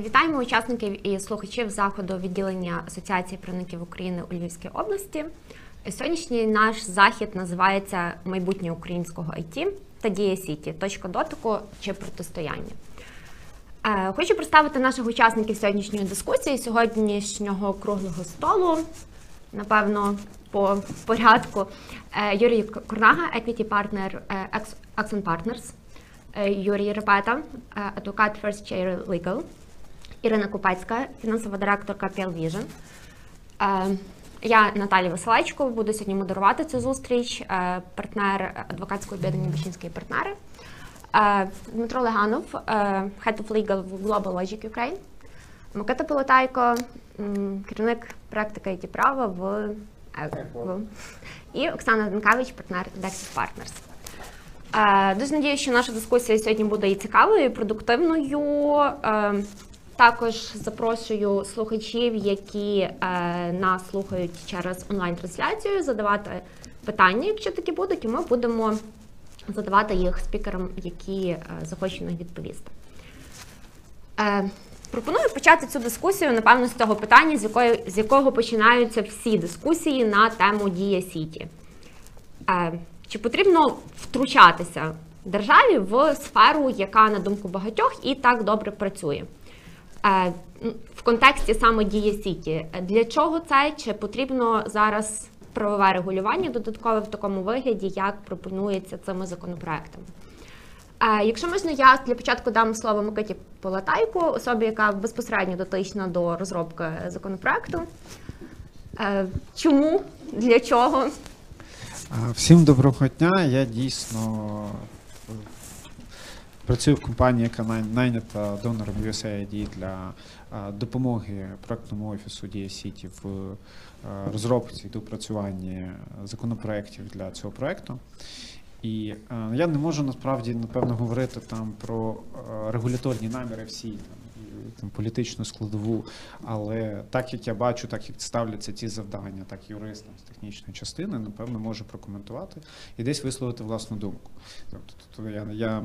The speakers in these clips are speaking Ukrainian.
Вітаємо учасників і слухачів заходу відділення Асоціації правників України у Львівській області. Сьогоднішній наш захід називається Майбутнє українського ІТ та Дія Сіті. Точка дотику чи протистояння. Е, Хочу представити наших учасників сьогоднішньої дискусії, сьогоднішнього круглого столу. Напевно, по порядку. Е, Юрій Корнага, equity partner е, Axon Partners, Юрій Репета, адвокат First Chair Legal, Ірина Купецька, фінансова директорка PL Vision. Е, Я Наталія Василечко, буду сьогодні модерувати цю зустріч, е, партнер адвокатського об'єднання Вічинські партнери. Е, Дмитро Леганов, Head of Legal в Global Logic Ukraine. Микита Полотайко, керівник практики IT права в, е, в і Оксана Денкевич, партнер Dexis Partners. Дуже надію, що наша дискусія сьогодні буде і цікавою, і продуктивною. Також запрошую слухачів, які е, нас слухають через онлайн-трансляцію, задавати питання, якщо такі будуть, і ми будемо задавати їх спікерам, які е, захочуть на них відповісти. Е, Пропоную почати цю дискусію, напевно, з цього питання, з, якої, з якого починаються всі дискусії на тему Дія Сіті. Е, Чи потрібно втручатися державі в сферу, яка, на думку багатьох, і так добре працює? Е, В контексті саме Дія Сіті. Для чого це? Чи потрібно зараз правове регулювання додаткове в такому вигляді, як пропонується цими законопроектами? Е, Якщо можна, я для початку дам слово Микиті Полатайку, особі, яка безпосередньо дотична до розробки законопроекту. Е, Чому? Для чого? Всім доброго дня. Я дійсно працюю в компанії, яка найнята донором USAID для допомоги проектному офісу Дія Сіті в розробці і допрацюванні законопроєктів для цього проекту. І я не можу насправді напевно говорити там про регуляторні наміри всі там, і, там політичну складову, але так як я бачу, так як ставляться ці завдання, так юристам з технічної частини, напевно, можу прокоментувати і десь висловити власну думку. Тобто я, я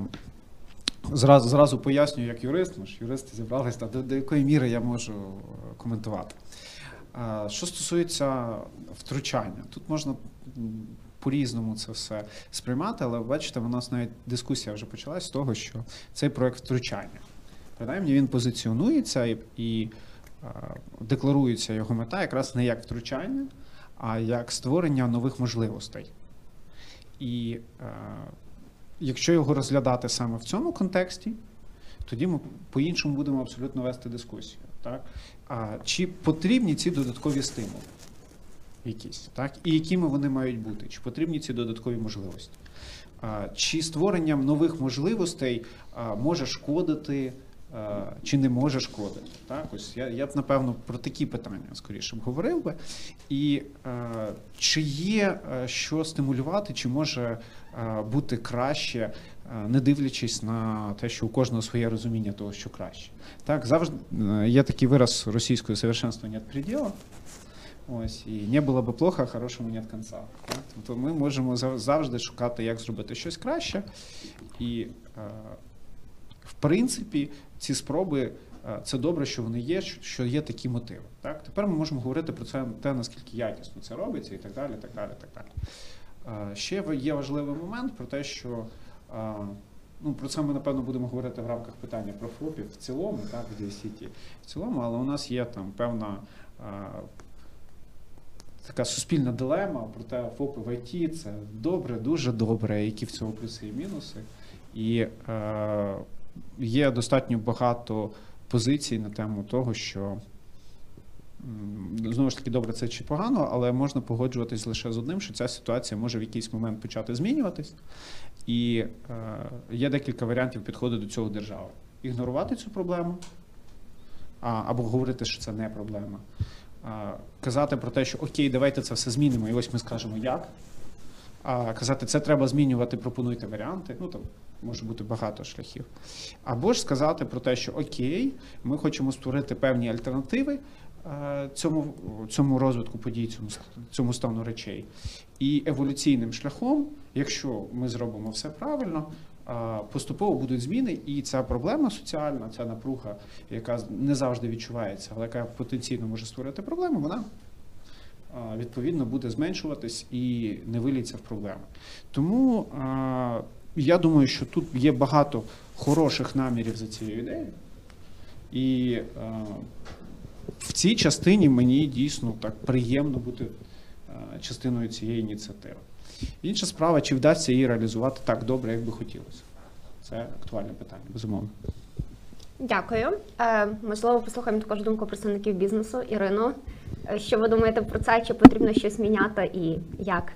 зразу, зразу пояснюю, як юрист, ми ж юристи зібралися, до, до якої міри я можу е, коментувати. Що стосується втручання, тут можна по-різному це все сприймати, але бачите, у нас навіть дискусія вже почалась з того, що цей проект втручання. Принаймні він позиціонується і, і а, декларується його мета якраз не як втручання, а як створення нових можливостей. І е, якщо його розглядати саме в цьому контексті, тоді ми по-іншому будемо абсолютно вести дискусію. Так? А, чи потрібні ці додаткові стимули? Якісь, так? І якими вони мають бути? Чи потрібні ці додаткові можливості? А, чи створенням нових можливостей а, може шкодити, чи не може шкодити? Так? Ось я, я б, напевно, про такі питання скоріше б говорив би. І е, чи є е, що стимулювати, чи може е, бути краще, е, не дивлячись на те, що у кожного своє розуміння того, що краще. Так, завжди е, є такий вираз російською совершенства нет предела. Ось і не було би плохо, хорошому нет конца. Тобто ми можемо завжди шукати, як зробити щось краще. І е, в принципі, ці спроби. е, Це добре, що вони є, що- є такі мотиви. Так? Тепер ми можемо говорити про це те, наскільки якісно це робиться, і так далі. так далі, так далі. Е, Ще є важливий момент про те, що е, ну, про це ми, напевно, будемо говорити в рамках питання про ФОПів в цілому, так, в DSCT в цілому, але у нас є там певна така суспільна дилема про те, ФОПи в ІТ це добре, дуже добре, які в цьому плюси і мінуси. І є достатньо багато позицій на тему того, що знову ж таки добре це чи погано, але можна погоджуватись лише з одним, що ця ситуація може в якийсь момент почати змінюватись. І е, є декілька варіантів підходу до цього держави. Ігнорувати цю проблему, а, або говорити, що це не проблема. Казати про те, що окей, давайте це все змінимо, і ось ми скажемо як. А казати, це треба змінювати, пропонуйте варіанти. Ну там може бути багато шляхів. Або ж сказати про те, що окей, ми хочемо створити певні альтернативи е, цьому, цьому розвитку подій, цьому, цьому стану речей. І еволюційним шляхом, якщо ми зробимо все правильно, поступово будуть зміни, і ця проблема соціальна, ця напруга, яка не завжди відчувається, але яка потенційно може створити проблему, вона відповідно буде зменшуватись і не виліться в проблеми. Тому я думаю, що тут є багато хороших намірів за цією ідеєю. І в цій частині мені дійсно так приємно бути частиною цієї ініціативи. Інша справа, чи вдасться її реалізувати так добре, як би хотілося. Це актуальне питання, безумовно. Дякую. Е, можливо, послухаємо також думку представників бізнесу. Ірину, що ви думаєте про це? Чи потрібно щось міняти і як?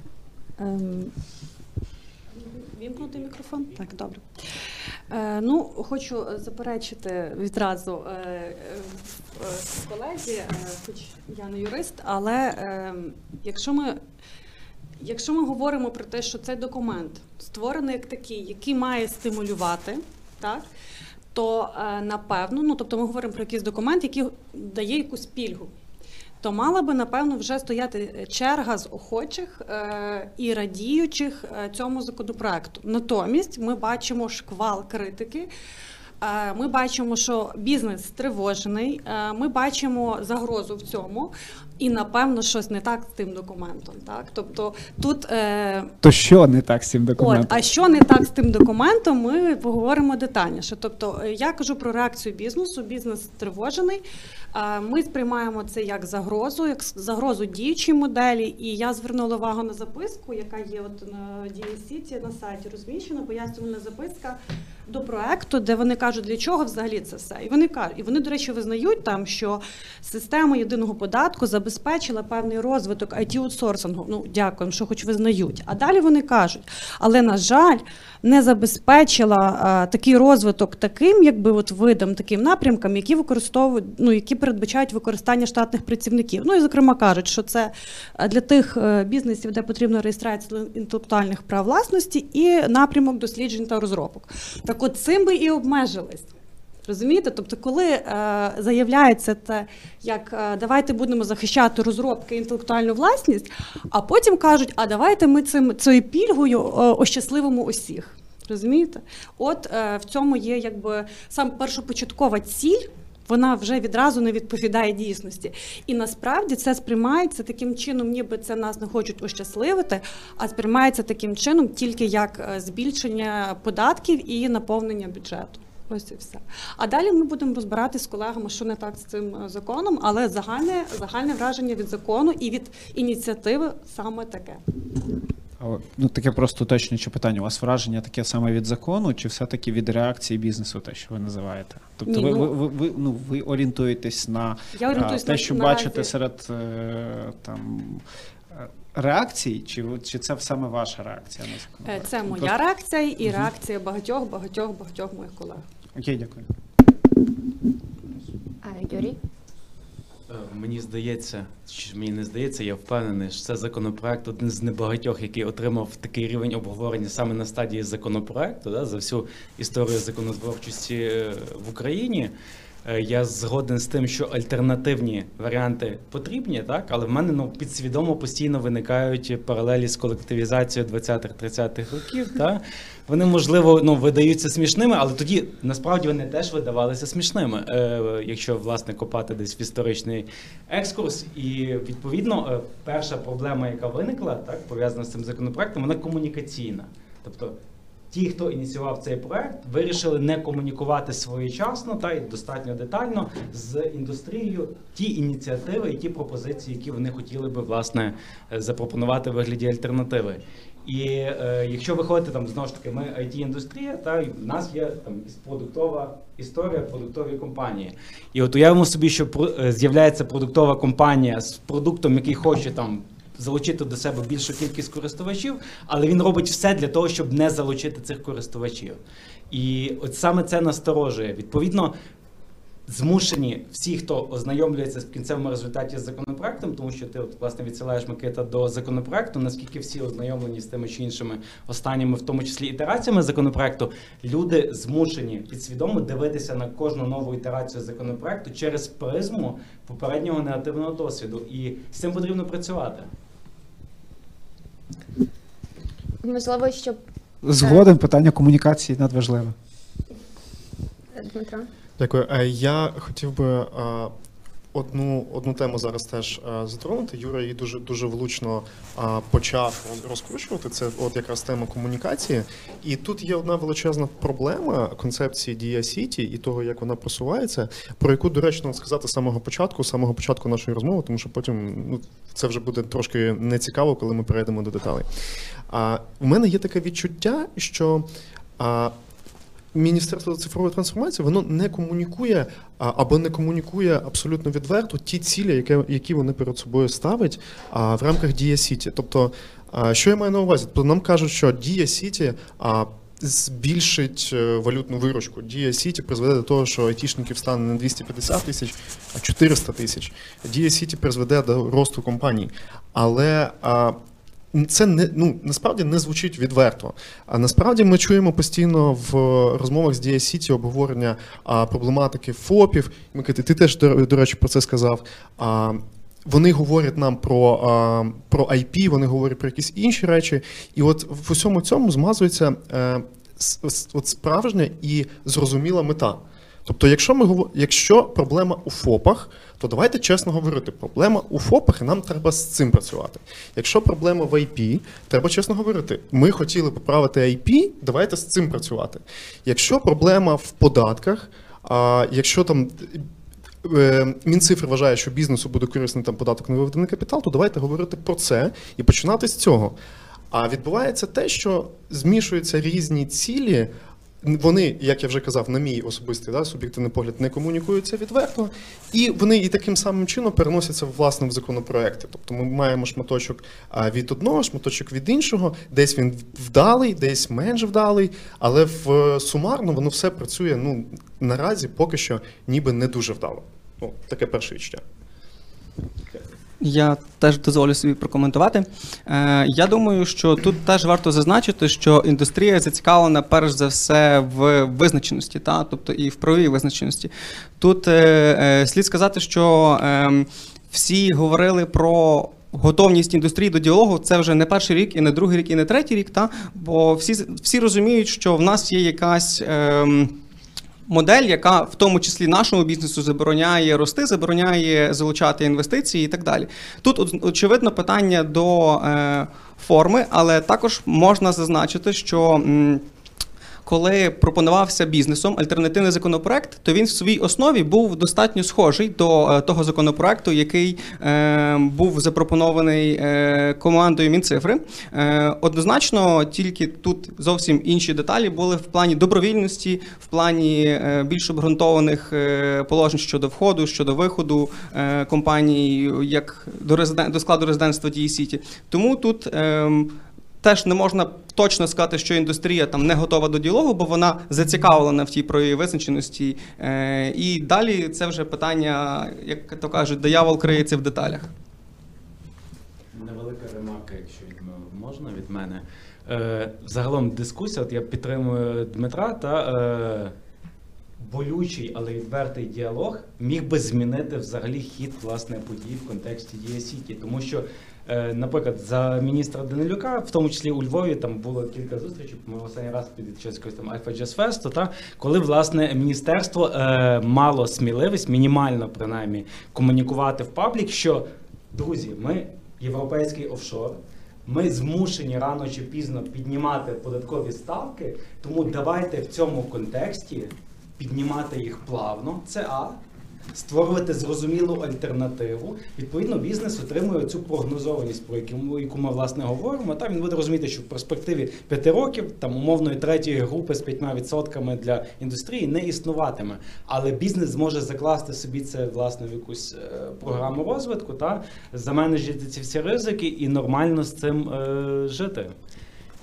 Ем, Вімкнути мікрофон? Так, добре. Е, ну, хочу заперечити відразу е, е, колезі, е, хоч я не юрист, але е, якщо ми. Якщо ми говоримо про те, що цей документ створений як такий, який має стимулювати, так, то е, напевно, ну тобто ми говоримо про якийсь документ, який дає якусь пільгу, то мала би напевно вже стояти черга з охочих е, і радіючих е, цьому законопроекту. Натомість ми бачимо шквал критики. Е, Ми бачимо, що бізнес стривожений, е, ми бачимо загрозу в цьому, і напевно щось не так з тим документом. Так, тобто тут е, То що не так з цим От, а що не так з тим документом, ми поговоримо детальніше. Тобто, я кажу про реакцію бізнесу. Бізнес тривожений. Ми сприймаємо це як загрозу, як загрозу діючій моделі. І я звернула увагу на записку, яка є от на DSC на сайті розміщена, пояснювальна записка до проекту, де вони кажуть, для чого взагалі це все. І вони кажуть, і вони, до речі, визнають там, що система єдиного податку забезпечила певний розвиток it аутсорсингу Ну, дякуємо, що хоч визнають. А далі вони кажуть, але на жаль, не забезпечила а, такий розвиток таким, якби от видом, таким напрямкам, які використовують, ну які передбачають використання штатних працівників. Ну і зокрема кажуть, що це е, для тих е, бізнесів, де потрібна реєстрація інтелектуальних прав власності і напрямок досліджень та розробок. Так от цим би і обмежились. Розумієте? Тобто, коли е, заявляється те, як е, давайте будемо захищати розробки інтелектуальну власність, а потім кажуть, а давайте ми цим цією пільгою е, ощасливимо усіх. Розумієте? От е, в цьому є якби сам першопочаткова ціль. Вона вже відразу не відповідає дійсності. І насправді це сприймається таким чином, ніби це нас не хочуть ощасливити, а сприймається таким чином тільки як е, збільшення податків і наповнення бюджету. Ось і все. А далі ми будемо розбирати з колегами, що не так з цим е, законом, але загальне, загальне враження від закону і від ініціативи саме таке. Ну, таке просто уточнююче питання. У вас враження таке саме від закону, чи все-таки від реакції бізнесу, те, що ви називаєте? Тобто Ні, ви, ну- ви, ви, ви, ну, ви орієнтуєтесь на Я орієнтуюсь а, те, що наразі- бачите серед е, там, е, реакцій, чи, чи це саме ваша реакція на Е. Це моя просто- реакція і Мгм. реакція багатьох, багатьох, багатьох моїх колег. Окей, дякую. Е, Юрій? Е, Мені здається, чи мені не здається, я впевнений, що це законопроект один з небагатьох, який отримав такий рівень обговорення саме на стадії законопроекту да, за всю історію законотворчості е, в Україні. Е, Я згоден з тим, що альтернативні варіанти потрібні, так але в мене ну підсвідомо постійно виникають паралелі з колективізацією 20-30-х років. Та вони можливо ну видаються смішними, але тоді насправді вони теж видавалися смішними, е, якщо власне копати десь в історичний екскурс. І відповідно, е, перша проблема, яка виникла, так пов'язана з цим законопроектом, вона комунікаційна. Тобто ті, хто ініціював цей проект, вирішили не комунікувати своєчасно та й достатньо детально з індустрією ті ініціативи і ті пропозиції, які вони хотіли би власне е, запропонувати в вигляді альтернативи. І е, якщо виходити там знову ж таки, ми it індустрія, та в нас є там продуктова історія, продуктові компанії. І от уявимо собі, що про- е, з'являється продуктова компанія з продуктом, який хоче там залучити до себе більшу кількість користувачів, але він робить все для того, щоб не залучити цих користувачів. І от саме це насторожує. Відповідно, змушені всі, хто ознайомлюється в кінцевому результаті з законопроектом, тому що ти от, власне відсилаєш Микита до законопроекту, наскільки всі ознайомлені з тими чи іншими останніми, в тому числі ітераціями законопроекту, люди змушені підсвідомо дивитися на кожну нову ітерацію законопроекту через призму попереднього негативного досвіду. І з цим потрібно працювати. Можливо, щоб згоден питання комунікації надважливе. Дмитро. Дякую. Е, Я хотів би е, одну, одну тему зараз теж е, затронути. Юра її дуже дуже влучно е, почав розкручувати. Це от якраз тема комунікації. І тут є одна величезна проблема концепції Дія Сіті і того, як вона просувається, про яку доречно сказати з самого початку, з самого початку нашої розмови, тому що потім ну, це вже буде трошки нецікаво, коли ми перейдемо до деталей. А в мене є таке відчуття, що. А, Міністерство цифрової трансформації воно не комунікує або не комунікує абсолютно відверто ті цілі, які, які вони перед собою ставить в рамках Дія Сіті. Тобто, що я маю на увазі? Тобто нам кажуть, що Дія Сіті збільшить е, валютну виручку. Дія Сіті призведе до того, що айтішників стане не 250 тисяч, а 400 тисяч. Дія Сіті призведе до росту компаній. Але це не ну насправді не звучить відверто. А насправді ми чуємо постійно в розмовах з Дія Сіті обговорення а, проблематики ФОПів. Микита, ти теж до, речі про це сказав. А, вони говорять нам про, а, про IP, вони говорять про якісь інші речі. І от в усьому цьому змазується е, с- с- от справжня і зрозуміла мета. Тобто, якщо ми якщо проблема у ФОПах, то давайте чесно говорити, проблема у ФОПах, і нам треба з цим працювати. Якщо проблема в IP, треба чесно говорити, ми хотіли поправити IP, давайте з цим працювати. Якщо проблема в податках, а якщо там. е, Мінцифри вважає, що бізнесу буде корисний там податок на виведений капітал, то давайте говорити про це і починати з цього. А відбувається те, що змішуються різні цілі. Вони, як я вже казав, на мій особистий да, суб'єктивний погляд, не комунікуються відверто, і вони і таким самим чином переносяться власне в законопроекти. Тобто ми маємо шматочок від одного, шматочок від іншого, десь він вдалий, десь менш вдалий, але в е, сумарно воно все працює ну наразі поки що ніби не дуже вдало. Ну, таке перше відчуття. Я теж дозволю собі прокоментувати. Е, я думаю, що тут теж варто зазначити, що індустрія зацікавлена перш за все в визначеності, та? тобто і в правовій визначеності. Тут е, е, слід сказати, що е, всі говорили про. Готовність індустрії до діалогу це вже не перший рік, і не другий рік, і не третій рік. Та? Бо всі, всі розуміють, що в нас є якась. Ем, модель, яка в тому числі нашому бізнесу забороняє рости, забороняє залучати інвестиції і так далі. Тут очевидно питання до е, форми, але також можна зазначити, що. Коли пропонувався бізнесом альтернативний законопроект, то він в своїй основі був достатньо схожий до е, того законопроекту, який е, був запропонований е, командою Мінцифри. Однозначно, тільки тут зовсім інші деталі були в плані добровільності, в плані більш обґрунтованих положень щодо входу, щодо виходу компаній, як до складу резидентства Дії Сіті. Тому тут. ем, Теж не можна точно сказати, що індустрія там не готова до діалогу, бо вона зацікавлена в тій правовій визначеності. Е, і далі це вже питання, як то кажуть, диявол криється в деталях. Невелика ремарка, якщо можна від мене. Е, загалом дискусія, от я підтримую Дмитра та е, болючий, але відвертий діалог міг би змінити взагалі хід власне подій в контексті Дія Сіті. Тому що, наприклад, за міністра Данилюка, в тому числі у Львові, там було кілька зустрічей, ми останній раз під час якогось там Alpha Jazz Fest, та коли власне міністерство е, мало сміливість, мінімально принаймні, комунікувати в паблік, що друзі, ми європейський офшор. Ми змушені рано чи пізно піднімати податкові ставки, тому давайте в цьому контексті піднімати їх плавно. Це А. Створювати зрозумілу альтернативу. Відповідно, бізнес отримує цю прогнозованість, про яку, яку ми власне говоримо. Та він буде розуміти, що в перспективі п'яти років там умовної третьої групи з 5% для індустрії не існуватиме. Але бізнес зможе закласти собі це власне в якусь е, програму розвитку та заменеджити ці всі ризики і нормально з цим е, жити.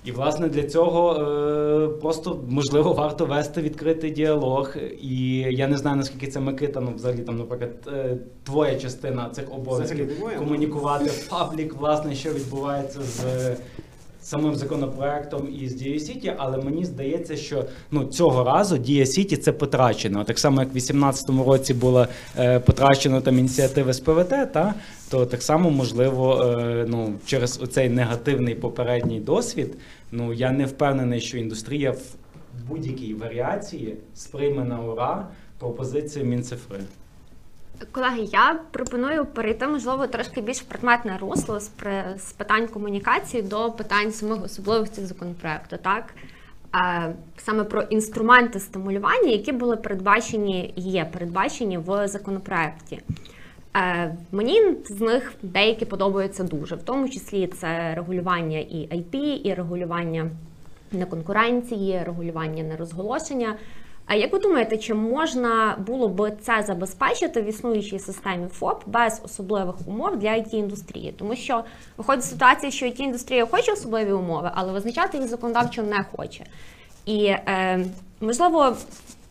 І власне для цього е, просто можливо варто вести відкритий діалог. І я не знаю наскільки це Микита, ну взагалі там, наприклад, е, твоя частина цих обов'язків комунікувати в public, власне, що відбувається з самим законопроектом із Дія Сіті, але мені здається, що ну цього разу Дія Сіті це потрачено. Так само, як в 2018 році було е, потрачено там ініціативи з ПВТ, та то так само можливо, е, ну через оцей негативний попередній досвід. Ну я не впевнений, що індустрія в будь-якій варіації сприйме на ура пропозиції Мінцифри. Колеги, я пропоную перейти, можливо, трошки більш предметне русло з, при, з питань комунікації до питань самих особливостей законопроекту. Так? Е, саме про інструменти стимулювання, які були передбачені, є передбачені в законопроекті. Е, мені з них деякі подобаються дуже, в тому числі це регулювання і IP, і регулювання неконкуренції, регулювання нерозголошення. А як ви думаєте, чи можна було би це забезпечити в існуючій системі ФОП без особливих умов для it індустрії? Тому що виходить ситуація, що it індустрія хоче особливі умови, але визначати їх законодавчо не хоче. І е, можливо,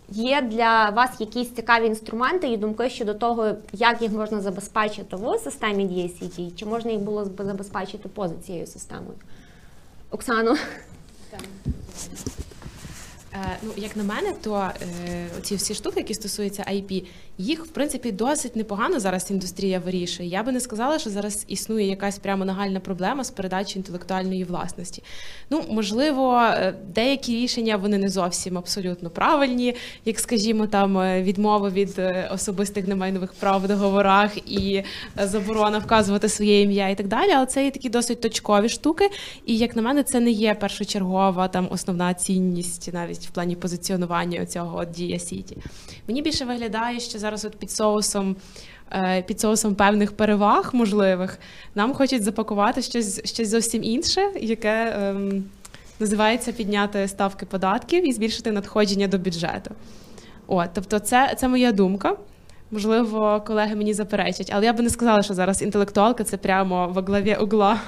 є для вас якісь цікаві інструменти і думки щодо того, як їх можна забезпечити в системі DSCT, чи можна їх було забезпечити поза цією системою? Оксано. Е, ну, як на мене, то е, ці всі штуки, які стосуються IP, їх в принципі досить непогано зараз індустрія вирішує. Я би не сказала, що зараз існує якась прямо нагальна проблема з передачею інтелектуальної власності. Ну, можливо, е, деякі рішення вони не зовсім абсолютно правильні, як скажімо, там відмова від особистих немайнових прав в договорах і заборона вказувати своє ім'я і так далі. Але це є такі досить точкові штуки. І як на мене, це не є першочергова там основна цінність навіть в плані позиціонування цього Дія Сіті. Мені більше виглядає, що зараз от під соусом. е, Під соусом певних переваг можливих нам хочуть запакувати щось, щось зовсім інше, яке ем, називається підняти ставки податків і збільшити надходження до бюджету. От, тобто, це, це моя думка. Можливо, колеги мені заперечать, але я би не сказала, що зараз інтелектуалка це прямо во главі угла.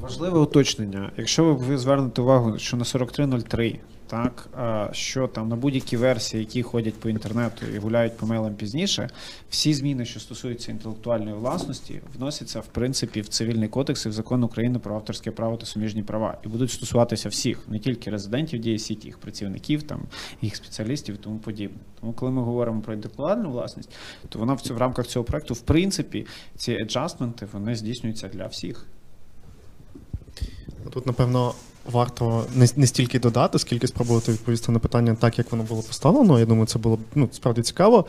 Важливе уточнення. Якщо ви звернете увагу, що на 4303, так, що там на будь-які версії, які ходять по інтернету і гуляють по мейлам пізніше, всі зміни, що стосуються інтелектуальної власності, вносяться в принципі в цивільний кодекс і в закон України про авторське право та суміжні права, і будуть стосуватися всіх, не тільки резидентів дії сіті, їх працівників, там їх спеціалістів і тому подібне. Тому, коли ми говоримо про інтелектуальну власність, то вона в в рамках цього проекту, в принципі, ці еджастменти вони здійснюються для всіх. Тут, напевно, варто не, не стільки додати, скільки спробувати відповісти на питання так, як воно було поставлено. Я думаю, це було б ну, справді цікаво.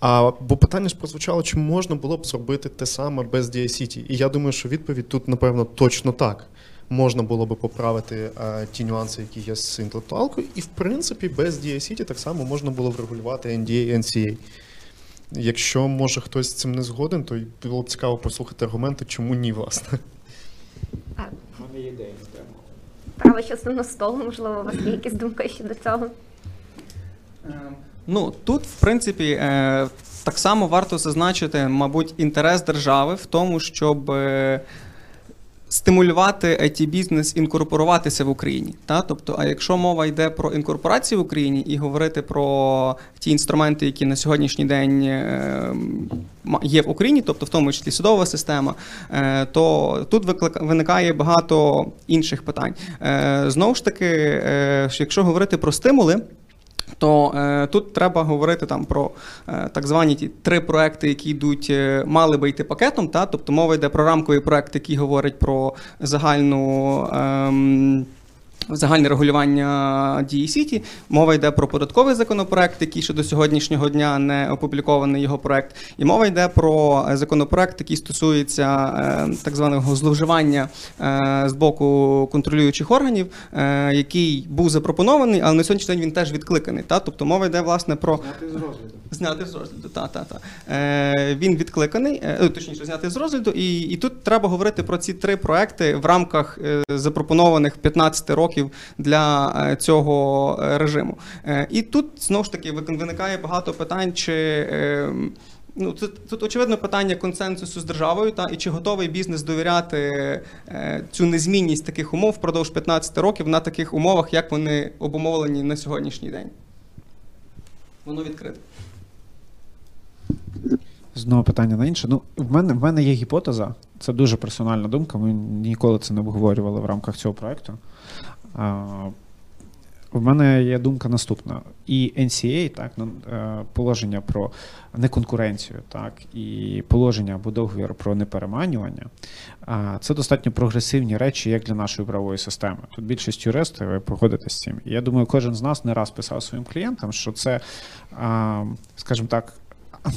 А, бо питання ж прозвучало, чи можна було б зробити те саме без DICT. І я думаю, що відповідь тут, напевно, точно так. Можна було би поправити а, ті нюанси, які є з інтелектуалкою, і в принципі без DICT так само можна було врегулювати NDA і NCA. Якщо може хтось з цим не згоден, то й було б цікаво послухати аргументи, чому ні, власне. А, У мене є ідея на тему. права частина столу, можливо, у вас є якісь думки щодо цього? Ну тут, в принципі, е, так само варто зазначити, мабуть, інтерес держави в тому, щоб е, стимулювати it бізнес інкорпоруватися в Україні. Та? Тобто, а якщо мова йде про інкорпорацію в Україні і говорити про ті інструменти, які на сьогоднішній день е, є в Україні, тобто в тому числі судова система, е, то тут виникає багато інших питань. Е, Знову ж таки, якщо говорити про стимули. То е, тут треба говорити там про е, так звані ті три проекти, які йдуть, е, мали би йти пакетом. Та? Тобто мова йде про рамковий проект, який говорить про загальну. ем, Загальне регулювання дії сіті. Мова йде про податковий законопроект, який ще до сьогоднішнього дня не опублікований його проект. І мова йде про е, законопроект, який стосується е, так званого зловживання е, з боку контролюючих органів, який був запропонований, але на сьогоднішній день він теж відкликаний. Та? Тобто мова йде власне про Зняти з розгляду. Зняти з розгляду, та, та, та. Е, він відкликаний, е, точніше, зняти з розгляду. І, і тут треба говорити про ці три проекти в рамках е, запропонованих 15 років для е, цього е, режиму. Е, і тут знову ж таки виникає багато питань, чи. Е, Ну, тут, тут очевидно питання консенсусу з державою, та і чи готовий бізнес довіряти е, цю незмінність таких умов впродовж 15 років на таких умовах, як вони обумовлені на сьогоднішній день. Воно відкрите. З одного питання на інше. Ну, в мене, в мене є гіпотеза, це дуже персональна думка. Ми ніколи це не обговорювали в рамках цього проекту. А, в мене є думка наступна. І NCA, так, ну, е, положення про неконкуренцію, так, і положення або договір про непереманювання, це достатньо прогресивні речі, як для нашої правової системи. Тут більшість юристів, ви погодитесь з цим. І я думаю, кожен з нас не раз писав своїм клієнтам, що це, скажімо так,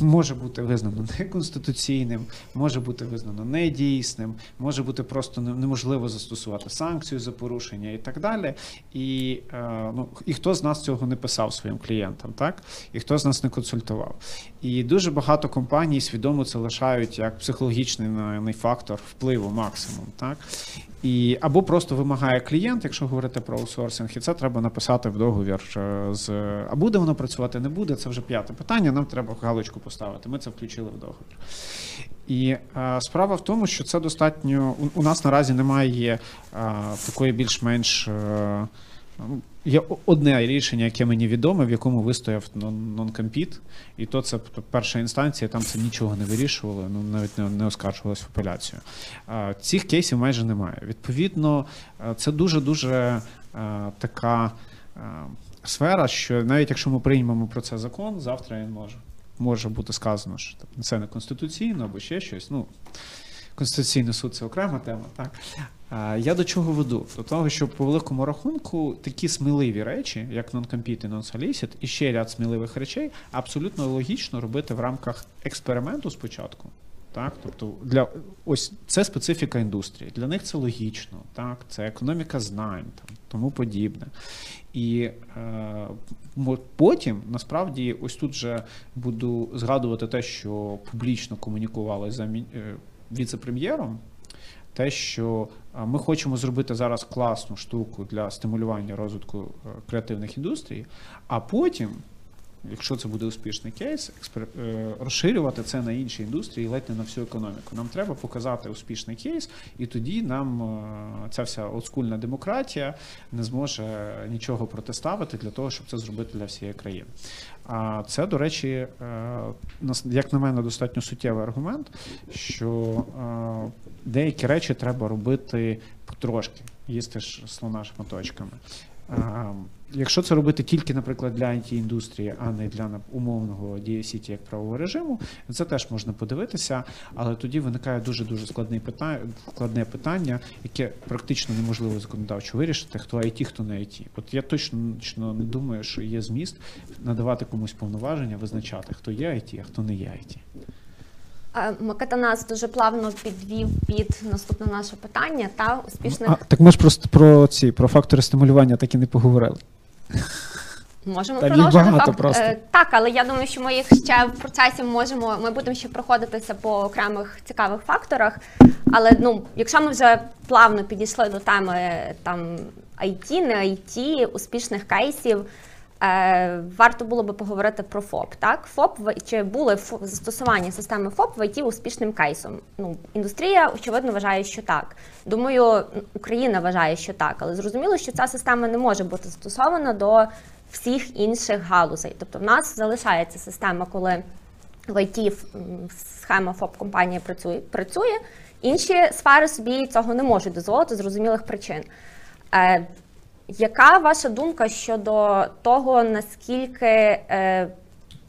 може бути визнано неконституційним, може бути визнано недійсним, може бути просто неможливо застосувати санкцію за порушення і так далі. І, е, ну, і хто з нас цього не писав своїм клієнтам, так? І хто з нас не консультував. І дуже багато компаній свідомо це лишають як психологічний фактор впливу максимум. Так? І, або просто вимагає клієнт, якщо говорити про аутсорсинг, і це треба написати в договір е, з а буде воно працювати, не буде. Це вже п'яте питання. Нам треба галочку поставити. Ми це включили в договір. І е, справа в тому, що це достатньо. У, у нас наразі немає е, такої більш-менш. Е, ну, Є одне рішення, яке мені відоме, в якому вистояв нон- нон-компіт, і то це перша інстанція, там це нічого не вирішувало, ну навіть не, не оскаржувалось в апеляцію. Цих кейсів майже немає. Відповідно, це дуже-дуже така сфера, що навіть якщо ми приймемо про це закон, завтра він може. Може бути сказано, що це не конституційно або ще щось. Ну, Конституційний суд це окрема тема, так. Я до чого веду? До того, що по великому рахунку такі сміливі речі, як non-compete і non-solicit, і ще ряд сміливих речей, абсолютно логічно робити в рамках експерименту спочатку. Так, тобто для ось це специфіка індустрії. Для них це логічно, так, це економіка знань, там тому подібне. І е, потім насправді ось тут же буду згадувати те, що публічно комунікували за е, віце-прем'єром. Те, що ми хочемо зробити зараз класну штуку для стимулювання розвитку е, креативних індустрій, а потім, якщо це буде успішний кейс, е, розширювати це на інші індустрії, ледь не на всю економіку. Нам треба показати успішний кейс, і тоді нам е, ця вся олдскульна демократія не зможе нічого протиставити для того, щоб це зробити для всієї країни. А це, до речі, е, як на мене, достатньо суттєвий аргумент, що е, деякі речі треба робити потрошки, їсти ж слона шматочками. Якщо це робити тільки, наприклад, для IT-індустрії, а не для умовного DSCT як правового режиму, це теж можна подивитися, але тоді виникає дуже дуже складне питання, складне питання, яке практично неможливо законодавчо вирішити, хто IT, хто не IT. От я точно, не думаю, що є зміст надавати комусь повноваження, визначати, хто є IT, а хто не є IT. Микита нас дуже плавно підвів під наступне наше питання та успішних А, так ми ж просто про ці про фактори стимулювання так і не поговорили. Можемо Там їх продовжити багато просто. Е, Так, але я думаю, що ми їх ще в процесі можемо. Ми будемо ще проходитися по окремих цікавих факторах. Але ну, якщо ми вже плавно підійшли до теми там IT, не IT, успішних кейсів. Е, варто було би поговорити про ФОП. Так, ФОП чи були застосування системи ФОП в IT успішним кейсом? Ну, індустрія очевидно вважає, що так. Думаю, Україна вважає, що так, але зрозуміло, що ця система не може бути застосована до всіх інших галузей. Тобто, в нас залишається система, коли в м, схема ФОП компанія працює, працює. Інші сфери собі цього не можуть дозволити з зрозумілих причин. Яка ваша думка щодо того, наскільки е,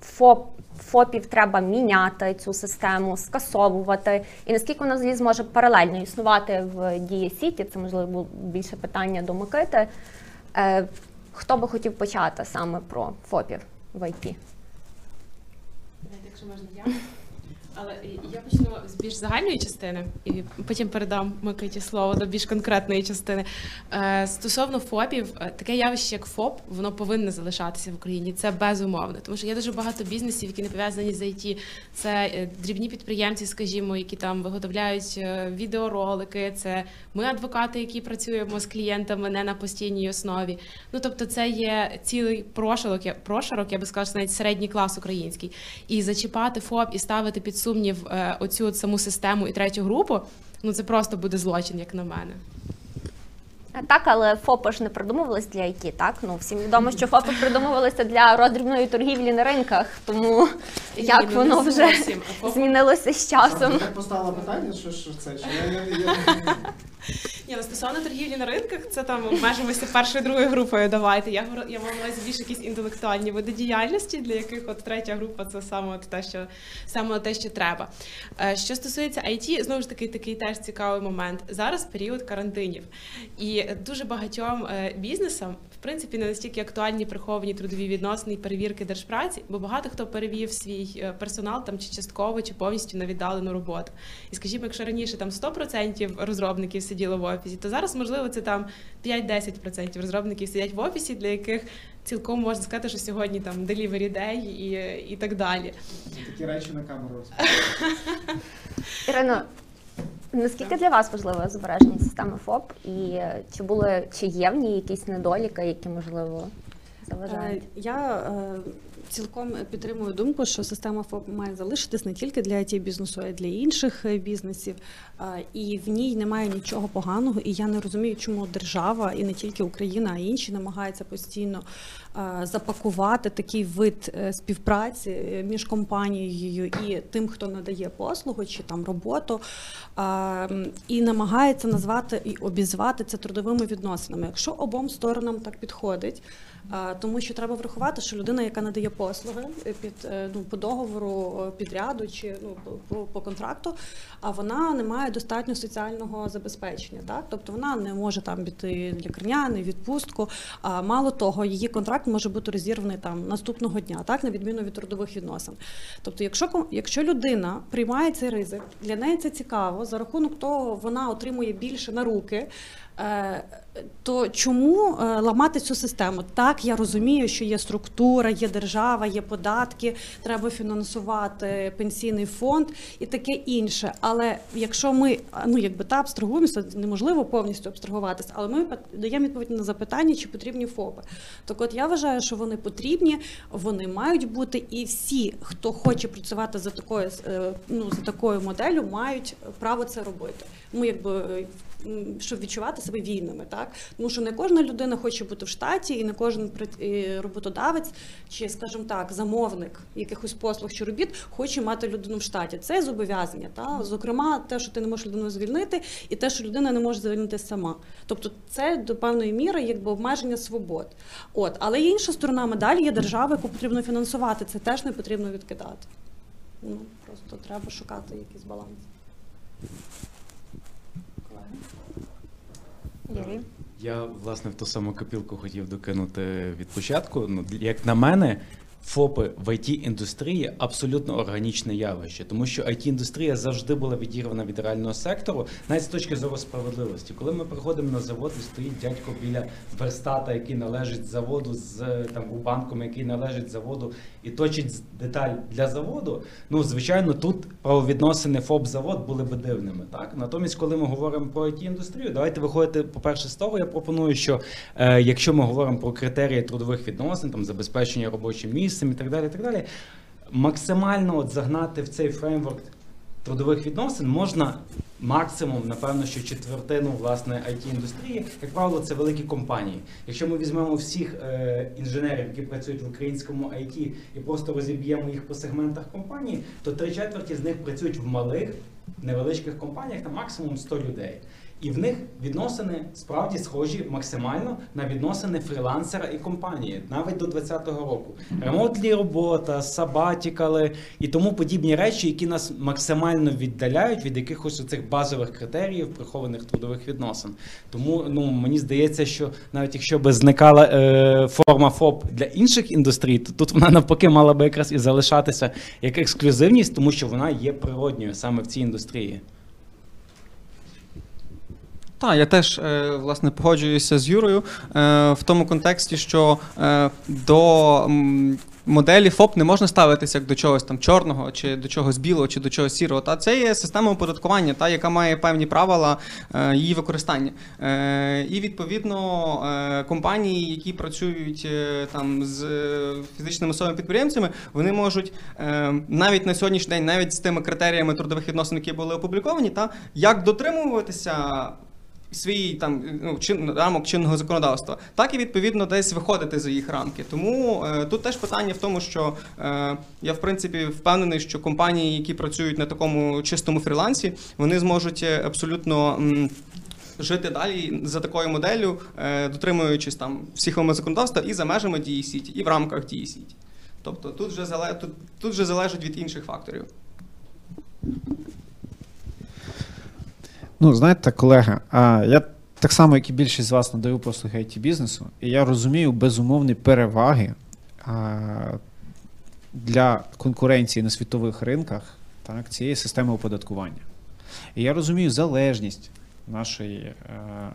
ФОП, ФОПів треба міняти цю систему, скасовувати, і наскільки вона взагалі зможе паралельно існувати в Дія Сіті? Це можливо більше питання до Микити. Е, хто би хотів почати саме про ФОПів в ІТ? Якщо можна я. Але я почну з більш загальної частини і потім передам Микиті слово до більш конкретної частини. Е, Стосовно ФОПів, е, таке явище, як ФОП, воно повинно залишатися в Україні. Це безумовно. Тому що є дуже багато бізнесів, які не пов'язані з ІТ. Це е, дрібні підприємці, скажімо, які там виготовляють відеоролики. Це ми адвокати, які працюємо з клієнтами не на постійній основі. Ну тобто, це є цілий прошарок, прошарок, я би сказала, навіть середній клас український. І зачіпати ФОП і ставити під сумнів е, оцю от саму систему і третю групу. Ну це просто буде злочин, як на мене. Так, але ФОПи ж не придумувалися для IT, так? Ну всім відомо, що ФОПи придумувалися для роздрібної торгівлі на ринках. Тому як Ні, ну, воно не вже зовсім. Змінилося з часом. Так поставила питання, що, що це? Що я, я, я... Ні, ну, стосовно торгівлі на ринках, це там обмежимося першою другою групою. Давайте. Я я маю увазі більш якісь інтелектуальні види діяльності, для яких от третя група це саме те, що саме те, що треба. Е, Що стосується IT, знову ж таки, такий теж цікавий момент. Зараз період карантинів, і дуже багатьом е, бізнесам. В принципі, не настільки актуальні приховані трудові відносини і перевірки держпраці, бо багато хто перевів свій е, персонал там чи частково, чи повністю на віддалену роботу. І скажімо, якщо раніше там 100% розробників сиділо в офісі, то зараз можливо це там 5-10% розробників сидять в офісі, для яких цілком можна сказати, що сьогодні там delivery day і, і так далі. Такі речі на камеру Ірино, наскільки для вас важлива збереження системи ФОП? І чи були чи є в ній якісь недоліки, які можливо заважають? Е, Я е, цілком підтримую думку, що система ФОП має залишитись не тільки для it бізнесу, а й для інших е, бізнесів. Е, І в ній немає нічого поганого. І я не розумію, чому держава, і не тільки Україна, а й інші намагаються постійно е, запакувати такий вид е, співпраці е, між компанією і тим, хто надає послугу чи там роботу, е, і намагається назвати і обізвати це трудовими відносинами. Якщо обом сторонам так підходить. Тому що треба врахувати, що людина, яка надає послуги е, під е, ну по договору е, підряду чи ну по, по, контракту, а вона не має достатньо соціального забезпечення. Так, тобто вона не може там піти лікарняний, відпустку. А мало того, її контракт може бути розірваний там наступного дня, так на відміну від трудових відносин. Тобто, якщо якщо людина приймає цей ризик, для неї це цікаво, за рахунок того вона отримує більше на руки. То чому е, ламати цю систему? Так, я розумію, що є структура, є держава, є податки, треба фінансувати пенсійний фонд і таке інше. Але якщо ми ну якби та абстрагуємося, неможливо повністю абстрагуватися, але ми даємо відповідь на запитання, чи потрібні ФОПи. Так, от я вважаю, що вони потрібні, вони мають бути, і всі, хто хоче працювати за такою е, ну за такою моделлю, мають право це робити. Ми якби щоб відчувати себе вільними, так тому що не кожна людина хоче бути в штаті, і не кожен роботодавець чи, скажімо так, замовник якихось послуг чи робіт хоче мати людину в штаті. Це зобов'язання. Та зокрема, те, що ти не можеш людину звільнити, і те, що людина не може звільнитися сама. Тобто, це до певної міри якби обмеження свобод. От, але є інша сторона медалі, є держава, яку потрібно фінансувати. Це теж не потрібно відкидати. Ну просто треба шукати якийсь баланс. Юрій? Я власне в ту саму копілку хотів докинути від початку. Ну, як на мене, ФОПи в it індустрії абсолютно органічне явище, тому що it індустрія завжди була відірвана від реального сектору, навіть з точки зору справедливості. Коли ми приходимо на завод, і стоїть дядько біля верстата, який належить заводу, з там банком, який належить заводу, і точить деталь для заводу. Ну звичайно, тут правовідносини ФОП завод були би дивними. Так натомість, коли ми говоримо про it індустрію, давайте виходити, по-перше, з того. Я пропоную, що е, якщо ми говоримо про критерії трудових відносин, там забезпечення робочим місцем і так далі, І так далі, максимально от загнати в цей фреймворк трудових відносин можна максимум, напевно, що четвертину власне it індустрії, як правило, це великі компанії. Якщо ми візьмемо всіх е, інженерів, які працюють в українському IT, і просто розіб'ємо їх по сегментах компаній, то три четверті з них працюють в малих невеличких компаніях на максимум 100 людей. І в них відносини справді схожі максимально на відносини фрілансера і компанії, навіть до 2020 року. Ремонтлі робота, сабатікали і тому подібні речі, які нас максимально віддаляють від якихось оцих базових критеріїв прихованих трудових відносин. Тому ну мені здається, що навіть якщо би зникала е, форма ФОП для інших індустрій, то тут вона навпаки мала би якраз і залишатися як ексклюзивність, тому що вона є природньою саме в цій індустрії. Так, я теж е, власне погоджуюся з Юрою е, в тому контексті, що е, до моделі ФОП не можна ставитися як до чогось там чорного, чи до чогось білого, чи до чогось сірого. Та це є система оподаткування, та яка має певні правила її використання. І відповідно компанії, які працюють там з фізичними особами підприємцями, вони можуть навіть на сьогоднішній день, навіть з тими критеріями трудових відносин, які були опубліковані, та як дотримуватися свій там ну, чин, рамок чинного законодавства, так і відповідно десь виходити за їх рамки. Тому е, тут теж питання в тому, що е, я в принципі впевнений, що компанії, які працюють на такому чистому фрілансі, вони зможуть е, абсолютно. м, Жити далі за такою моделлю, е, дотримуючись там всіх вимог законодавства і за межами дії сіті, і в рамках дії сіті. Тобто тут вже зале, тут, тут вже залежить від інших факторів. Ну, знаєте, колеги, а, я так само, як і більшість з вас надаю послуги it бізнесу, і я розумію безумовні переваги а, для конкуренції на світових ринках так, цієї системи оподаткування. І я розумію залежність нашої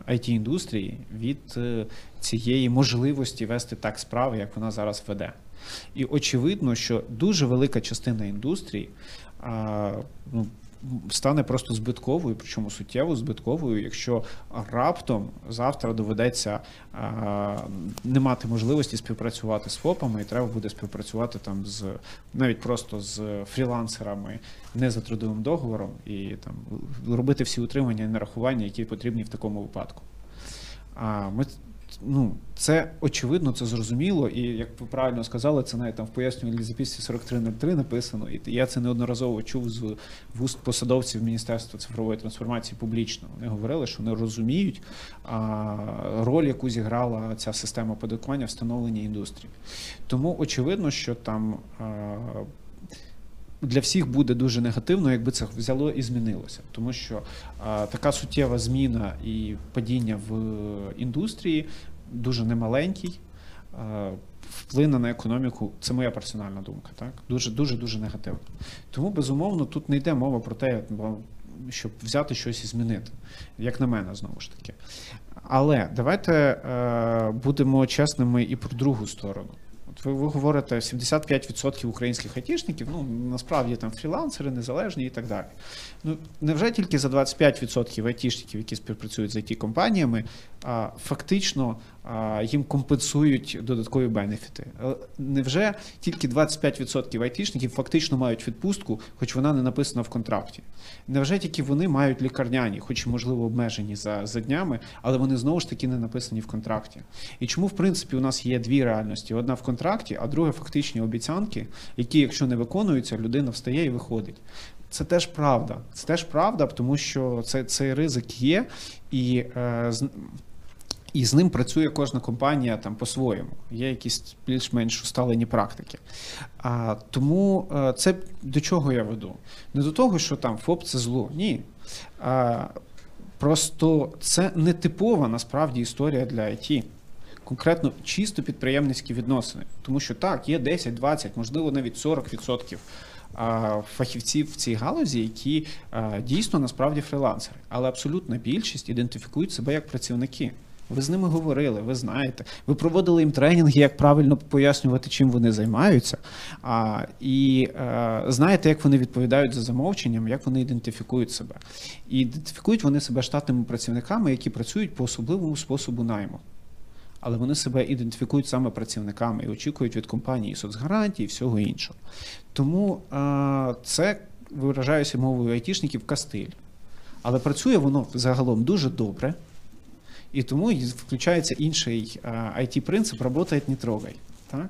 it індустрії від е, цієї можливості вести так справи, як вона зараз веде. І очевидно, що дуже велика частина індустрії а, ну, стане просто збитковою, причому суттєво збитковою, якщо раптом завтра доведеться не мати можливості співпрацювати з ФОПами, і треба буде співпрацювати там з навіть просто з фрілансерами не за трудовим договором і там робити всі утримання і нарахування, які потрібні в такому випадку. А ми ну, це очевидно, це зрозуміло, і як ви правильно сказали, це навіть там в пояснювальній записці 4303 написано, і я це неодноразово чув з вуст посадовців Міністерства цифрової трансформації публічно. Вони говорили, що вони розуміють а, роль, яку зіграла ця система оподаткування в індустрії. Тому очевидно, що там. А, для всіх буде дуже негативно, якби це взяло і змінилося, тому що а, така суттєва зміна і падіння в індустрії дуже немаленький. Вплине на економіку, це моя персональна думка, так дуже дуже дуже негативно. Тому безумовно тут не йде мова про те, щоб взяти щось і змінити, як на мене, знову ж таки. Але давайте е, будемо чесними і про другу сторону. От ви, ви говорите 75% українських айтішників, ну насправді там фрілансери, незалежні і так далі. Ну невже тільки за 25% айтішників, які співпрацюють з it компаніями, фактично їм компенсують додаткові бенефіти? Е, Невже тільки 25% айтішників фактично мають відпустку, хоч вона не написана в контракті? Невже тільки вони мають лікарняні, хоч можливо обмежені за, за днями, але вони знову ж таки не написані в контракті? І чому в принципі у нас є дві реальності: одна в контракті, а друга фактичні обіцянки, які, якщо не виконуються, людина встає і виходить. Це теж правда. Це теж правда, тому що це, цей ризик є, і, е, і з ним працює кожна компанія там по-своєму. Є якісь більш-менш усталені практики. А, тому е, це до чого я веду? Не до того, що там ФОП це зло. Ні. А, просто це не типова насправді історія для IT. Конкретно чисто підприємницькі відносини. Тому що так, є 10, 20, можливо, навіть 40% а, фахівців в цій галузі, які дійсно насправді фрілансери. Але абсолютна більшість ідентифікують себе як працівники. Ви з ними говорили, ви знаєте. Ви проводили їм тренінги, як правильно пояснювати, чим вони займаються. А, і е, знаєте, як вони відповідають за замовченням, як вони ідентифікують себе. І ідентифікують вони себе штатними працівниками, які працюють по особливому способу найму. Але вони себе ідентифікують саме працівниками і очікують від компанії соцгарантій і всього іншого. Тому е, це виражаюся мовою айтішників кастиль. Але працює воно загалом дуже добре. І тому включається інший it принцип «работает, не трогай. Так?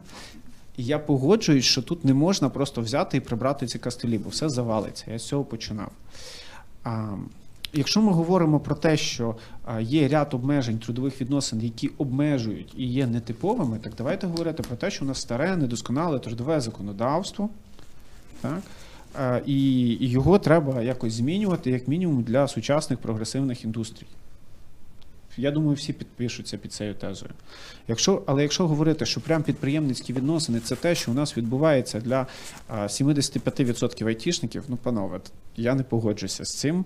Я погоджуюсь, що тут не можна просто взяти і прибрати ці кастелі, бо все завалиться. Я з цього починав. Якщо ми говоримо про те, що є ряд обмежень трудових відносин, які обмежують і є нетиповими, так давайте говорити про те, що у нас старе, недосконале трудове законодавство. Так? І, і його треба якось змінювати, як мінімум, для сучасних прогресивних індустрій. Я думаю, всі підпишуться під цією тезою. Якщо, але якщо говорити, що прям підприємницькі відносини це те, що у нас відбувається для 75% айтішників, ну, панове, я не погоджуся з цим,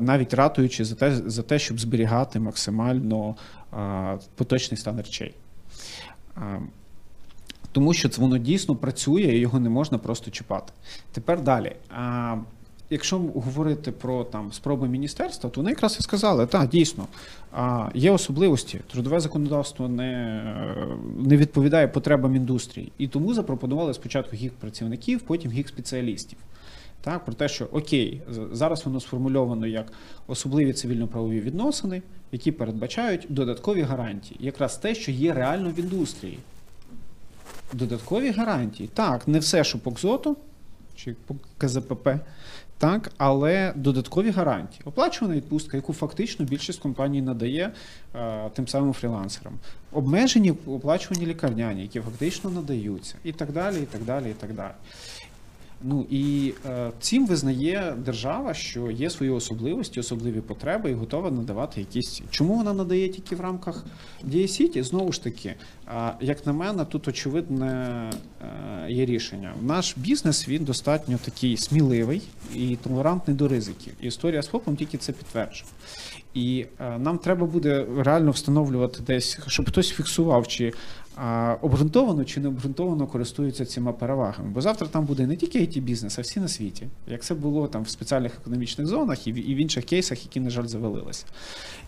навіть ратуючи за те, за те, щоб зберігати максимально поточний стан речей. Тому що воно дійсно працює і його не можна просто чіпати. Тепер далі. Якщо говорити про там спроби міністерства, то вони якраз і сказали, так, дійсно, є особливості. Трудове законодавство не, не відповідає потребам індустрії. І тому запропонували спочатку гік працівників, потім гік спеціалістів. Так, про те, що окей, зараз воно сформульовано як особливі цивільно-правові відносини, які передбачають додаткові гарантії. Якраз те, що є реально в індустрії. Додаткові гарантії. Так, не все, що по КЗОТу чи по КЗПП, так, але додаткові гарантії. Оплачувана відпустка, яку фактично більшість компаній надає е, тим самим фрілансерам. Обмежені оплачувані лікарняні, які фактично надаються, і так далі, і так далі, і так далі. Ну і е, цим визнає держава, що є свої особливості, особливі потреби, і готова надавати якісь. Чому вона надає тільки в рамках Дієсіті? Знову ж таки, е, як на мене, тут очевидне е, є рішення. Наш бізнес він достатньо такий сміливий і толерантний до ризиків. Історія з ФОПом тільки це підтверджує. І е, нам треба буде реально встановлювати десь, щоб хтось фіксував, чи обґрунтовано чи не обґрунтовано користуються цими перевагами. Бо завтра там буде не тільки it бізнес, а всі на світі. Як це було там в спеціальних економічних зонах і в, інших кейсах, які, на жаль, завалилися.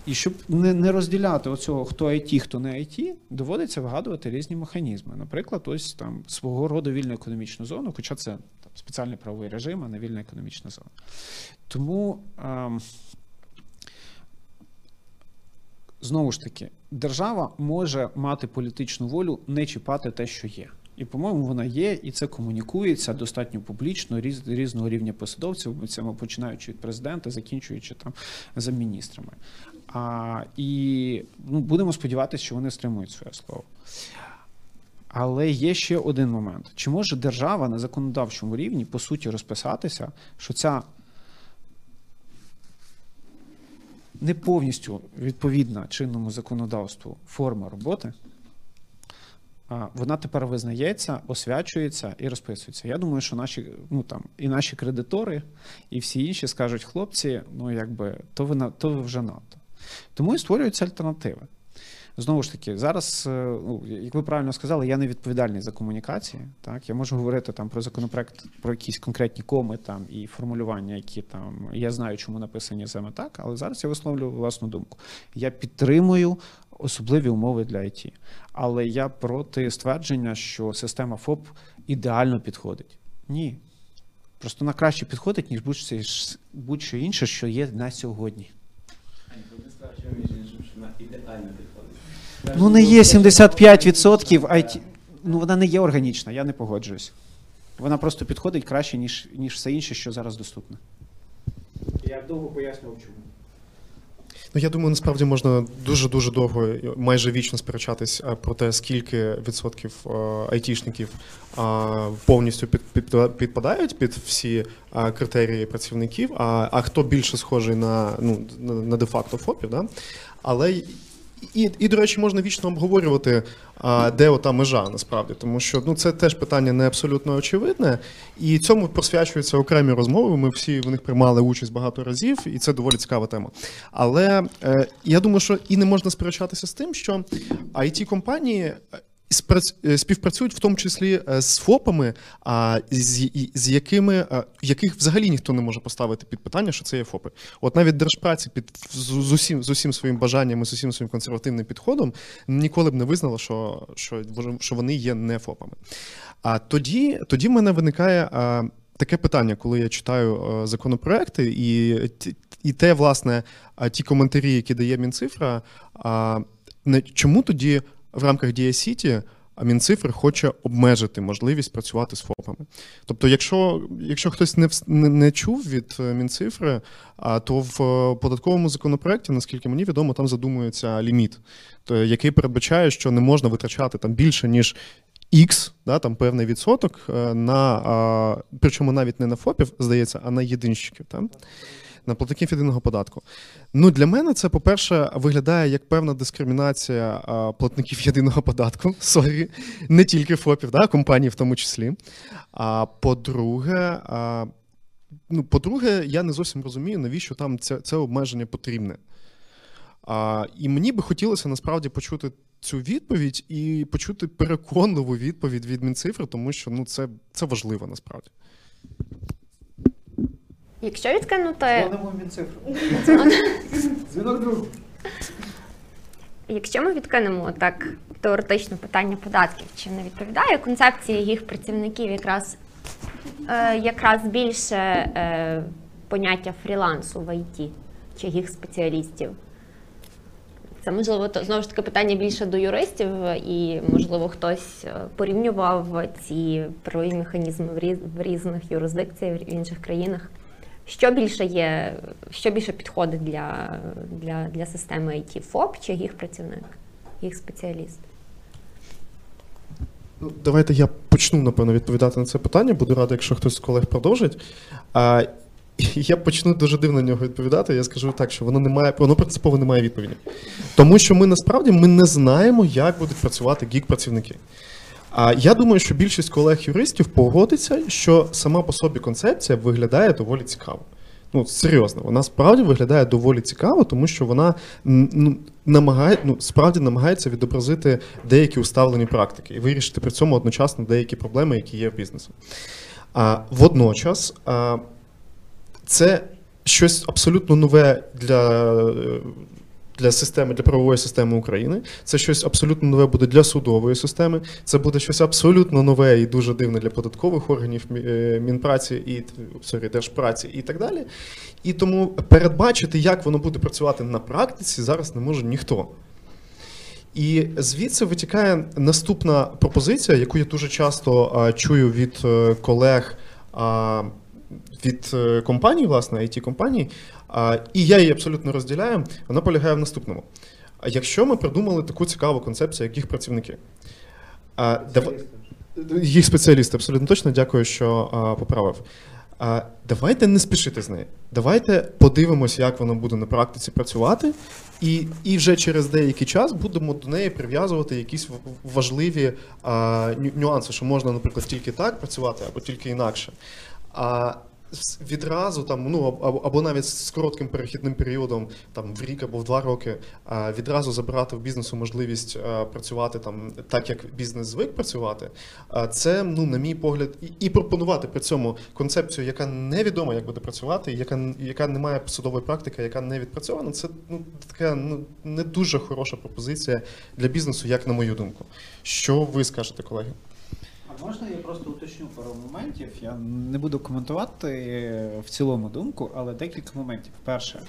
І щоб не, не розділяти оцього, хто IT, хто не IT, доводиться вигадувати різні механізми. Наприклад, ось там свого роду вільну економічну зону, хоча це там, спеціальний правовий режим, а не вільна економічна зона. Тому. ем, знову ж таки, держава може мати політичну волю не чіпати те, що є. І, по-моєму, вона є, і це комунікується достатньо публічно, різ, різного рівня посадовців, починаючи від президента, закінчуючи там за міністрами. А, і ну, будемо сподіватися, що вони стримують своє слово. Але є ще один момент: чи може держава на законодавчому рівні по суті розписатися, що ця не повністю відповідна чинному законодавству форма роботи, вона тепер визнається, освячується і розписується. Я думаю, що наші, ну там і наші кредитори, і всі інші скажуть, хлопці, ну якби то ви на то ви вже надто. Тому і створюються альтернативи. Знову ж таки, зараз, е, ну, як ви правильно сказали, я не відповідальний за комунікації. Так, я можу говорити там про законопроект, про якісь конкретні коми там і формулювання, які там я знаю, чому написані саме так, але зараз я висловлюю власну думку. Я підтримую особливі умови для ІТ, але я проти ствердження, що система ФОП ідеально підходить. Ні. Просто вона краще підходить, ніж будь-що інше, що є на сьогодні. Ну, не є 75% IT. Ну, вона не є органічна, я не погоджуюсь. Вона просто підходить краще, ніж, ніж все інше, що зараз доступне. Я довго пояснював, чому. Ну, я думаю, насправді можна дуже дуже довго, майже вічно сперечатись е, про те, скільки відсотків е, айтішників повністю під, під, підпадають під всі е, критерії працівників, а, а хто більше схожий на, ну, на, на де-факто ФОПів. Да? Але і, і, до речі, можна вічно обговорювати, а, де ота межа насправді, тому що ну, це теж питання не абсолютно очевидне, і цьому просвячуються окремі розмови. Ми всі в них приймали участь багато разів, і це доволі цікава тема. Але е, я думаю, що і не можна сперечатися з тим, що it компанії співпрацюють в тому числі е, з ФОПами, а з, з якими е, яких взагалі ніхто не може поставити під питання, що це є ФОПи. От навіть держпраці під з, усім з усім своїм бажанням і з усім своїм консервативним підходом ніколи б не визнала, що, що, що вони є не ФОПами. А тоді, тоді в мене виникає. е, Таке питання, коли я читаю е, законопроекти, і, і те, власне, ті коментарі, які дає Мінцифра, чому тоді в рамках Дія Сіті Мінцифра хоче обмежити можливість працювати з ФОПами? Тобто, якщо, якщо хтось не, не, не чув від е, Мінцифри, а, то в е, податковому законопроекті, наскільки мені відомо, там задумується ліміт, то, який передбачає, що не можна витрачати там більше, ніж X, да, там певний відсоток е, на а, причому навіть не на ФОПів, здається, а на єдинщиків, там, на платників єдиного податку. Ну, для мене це, по-перше, виглядає як певна дискримінація а, платників єдиного податку, sorry, не тільки ФОПів, да, компаній в тому числі. А по-друге, а, ну, по-друге, я не зовсім розумію, навіщо там це, це обмеження потрібне. А, і мені би хотілося насправді почути цю відповідь і почути переконливу відповідь від Мінцифри, тому що ну, це, це важливо насправді. Якщо відкинути, Дзвонимо в Мінцифру. Дзвінок другу. якщо ми відкинемо так теоретично питання податків, чи не відповідає концепція їх працівників якраз е, якраз більше е, поняття фрілансу в ІТ чи їх спеціалістів? Це можливо то знову ж таки питання більше до юристів, і можливо хтось е, порівнював ці правові механізми в різ- в різних юрисдикціях в інших країнах. Що більше є, що більше підходить для, для, для системи IT? ФОП чи їх працівник, їх спеціаліст? Ну, давайте я почну, напевно, відповідати на це питання. Буду радий, якщо хтось з колег продовжить. А, я почну дуже дивно на нього відповідати. Я скажу так, що воно не має, воно принципово не має відповіді. Тому що ми насправді ми не знаємо, як будуть працювати гік-працівники. А я думаю, що більшість колег-юристів погодиться, що сама по собі концепція виглядає доволі цікаво. Ну, серйозно, вона справді виглядає доволі цікаво, тому що вона ну, намагає, ну, справді намагається відобразити деякі усталені практики і вирішити при цьому одночасно деякі проблеми, які є в бізнесі. А водночас а, це щось абсолютно нове для, е, для системи, для правової системи України. Це щось абсолютно нове буде для судової системи. Це буде щось абсолютно нове і дуже дивне для податкових органів е, Мінпраці і sorry, Держпраці і так далі. І тому передбачити, як воно буде працювати на практиці, зараз не може ніхто. І звідси витікає наступна пропозиція, яку я дуже часто а, чую від е, колег а, від е, компаній, власне, it компаній і я її абсолютно розділяю. Вона полягає в наступному. Якщо ми придумали таку цікаву концепцію, як їх працівники, їх спеціалісти, абсолютно точно дякую, що поправив. А, давайте не спішити з нею. Давайте подивимось, як воно буде на практиці працювати, і, і вже через деякий час будемо до неї прив'язувати якісь важливі а, нюанси, що можна, наприклад, тільки так працювати або тільки інакше. А відразу там, ну або, навіть з коротким перехідним періодом, там в рік або в два роки, відразу забирати в бізнесу можливість працювати там так, як бізнес звик працювати. Це, ну, на мій погляд, і пропонувати при цьому концепцію, яка невідома, як буде працювати, яка, яка не має судової практики, яка не відпрацьована. Це ну така ну не дуже хороша пропозиція для бізнесу, як на мою думку. Що ви скажете, колеги? Можна я просто уточню пару моментів? Я не буду коментувати в цілому думку, але декілька моментів. Перше,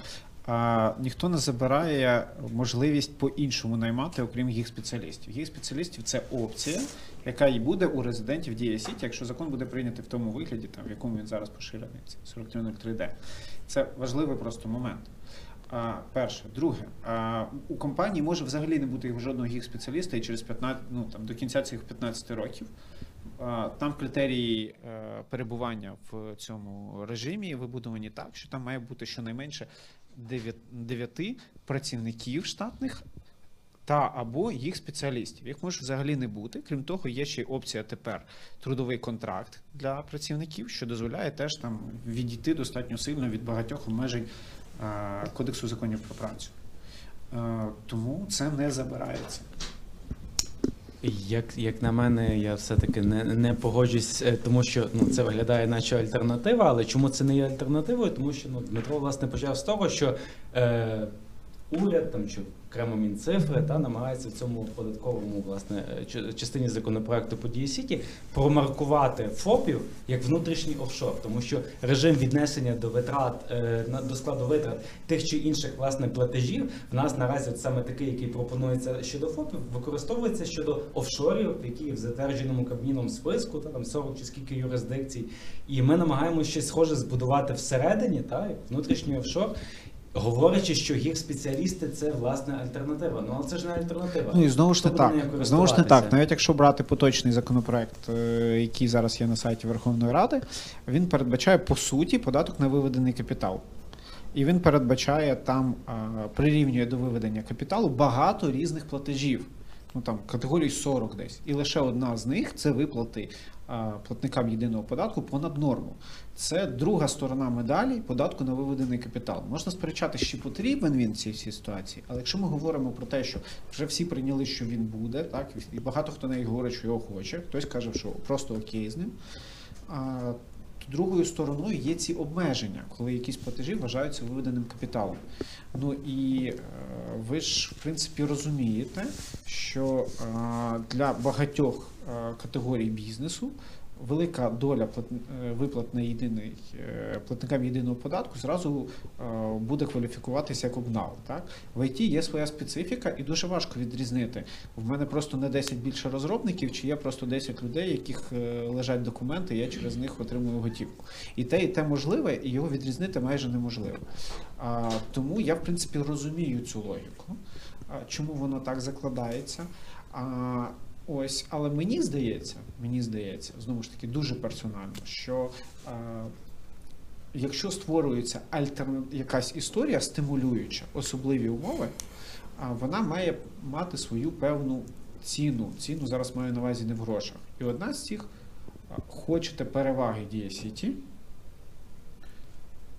а, ніхто не забирає можливість по-іншому наймати, окрім їх спеціалістів. Їх спеціалістів це опція, яка і буде у резидентів Дія Сіті, якщо закон буде прийнятий в тому вигляді, там, в якому він зараз поширений, це 4303D. Це важливий просто момент. А, перше, друге, а, у компанії може взагалі не бути жодного їх спеціаліста і через 15, ну там до кінця цих 15 років. Там критерії е, перебування в цьому режимі вибудовані так, що там має бути щонайменше 9 працівників штатних та або їх спеціалістів. Їх може взагалі не бути. Крім того, є ще й опція тепер трудовий контракт для працівників, що дозволяє теж там відійти достатньо сильно від багатьох обмежень е, Кодексу законів про працю. Е, Тому це не забирається. Як, як на мене, я все-таки не, не погоджуюсь, е, тому що ну, це виглядає наче альтернатива, але чому це не є альтернативою? Тому що ну, Дмитро власне почав з того, що е, уряд там чи окремо Мінцифри та намагається в цьому податковому власне е, частині законопроекту по дії Сіті промаркувати ФОПів як внутрішній офшор, тому що режим віднесення до витрат е, на- до складу витрат тих чи інших власне платежів в нас наразі от саме такий, який пропонується щодо ФОПів, використовується щодо офшорів, які в затвердженому кабміном списку, та там 40 чи скільки юрисдикцій. І ми намагаємося щось схоже збудувати всередині, та внутрішній офшор. Говорячи, що їх спеціалісти це власне альтернатива. Ну але це ж не альтернатива. Ну і знову ж не так. Знову ж не так. Навіть якщо брати поточний законопроект, е, який зараз є на сайті Верховної Ради, він передбачає по суті податок на виведений капітал. І він передбачає там, прирівнює до виведення капіталу багато різних платежів. Ну там категорій 40 десь. І лише одна з них це виплати а, платникам єдиного податку понад норму. Це друга сторона медалі податку на виведений капітал. Можна сперечати, чи потрібен він в цій всій ситуації, але якщо ми говоримо про те, що вже всі прийняли, що він буде, так і багато хто навіть говорить, що його хоче, хтось каже, що просто окей з ним. А, то другою стороною є ці обмеження, коли якісь платежі вважаються виведеним капіталом. Ну і е, ви ж в принципі розумієте, що е, для багатьох е, категорій бізнесу велика доля е, виплат на єдиний е, платникам єдиного податку зразу е, буде кваліфікуватися як обнал. Так в ІТ є своя специфіка, і дуже важко відрізнити. В мене просто не 10 більше розробників, чи є просто 10 людей, яких лежать документи, я через них отримую готівку. І те, і те можливе, і його відрізнити майже неможливо. А, тому я, в принципі, розумію цю логіку, чому воно так закладається. А, ось, але мені здається, мені здається, знову ж таки, дуже персонально, що а, якщо створюється альтерна... якась історія стимулююча особливі умови, а, вона має мати свою певну ціну. Ціну зараз маю на увазі не в грошах. І одна з цих хочете переваги Дія Сіті,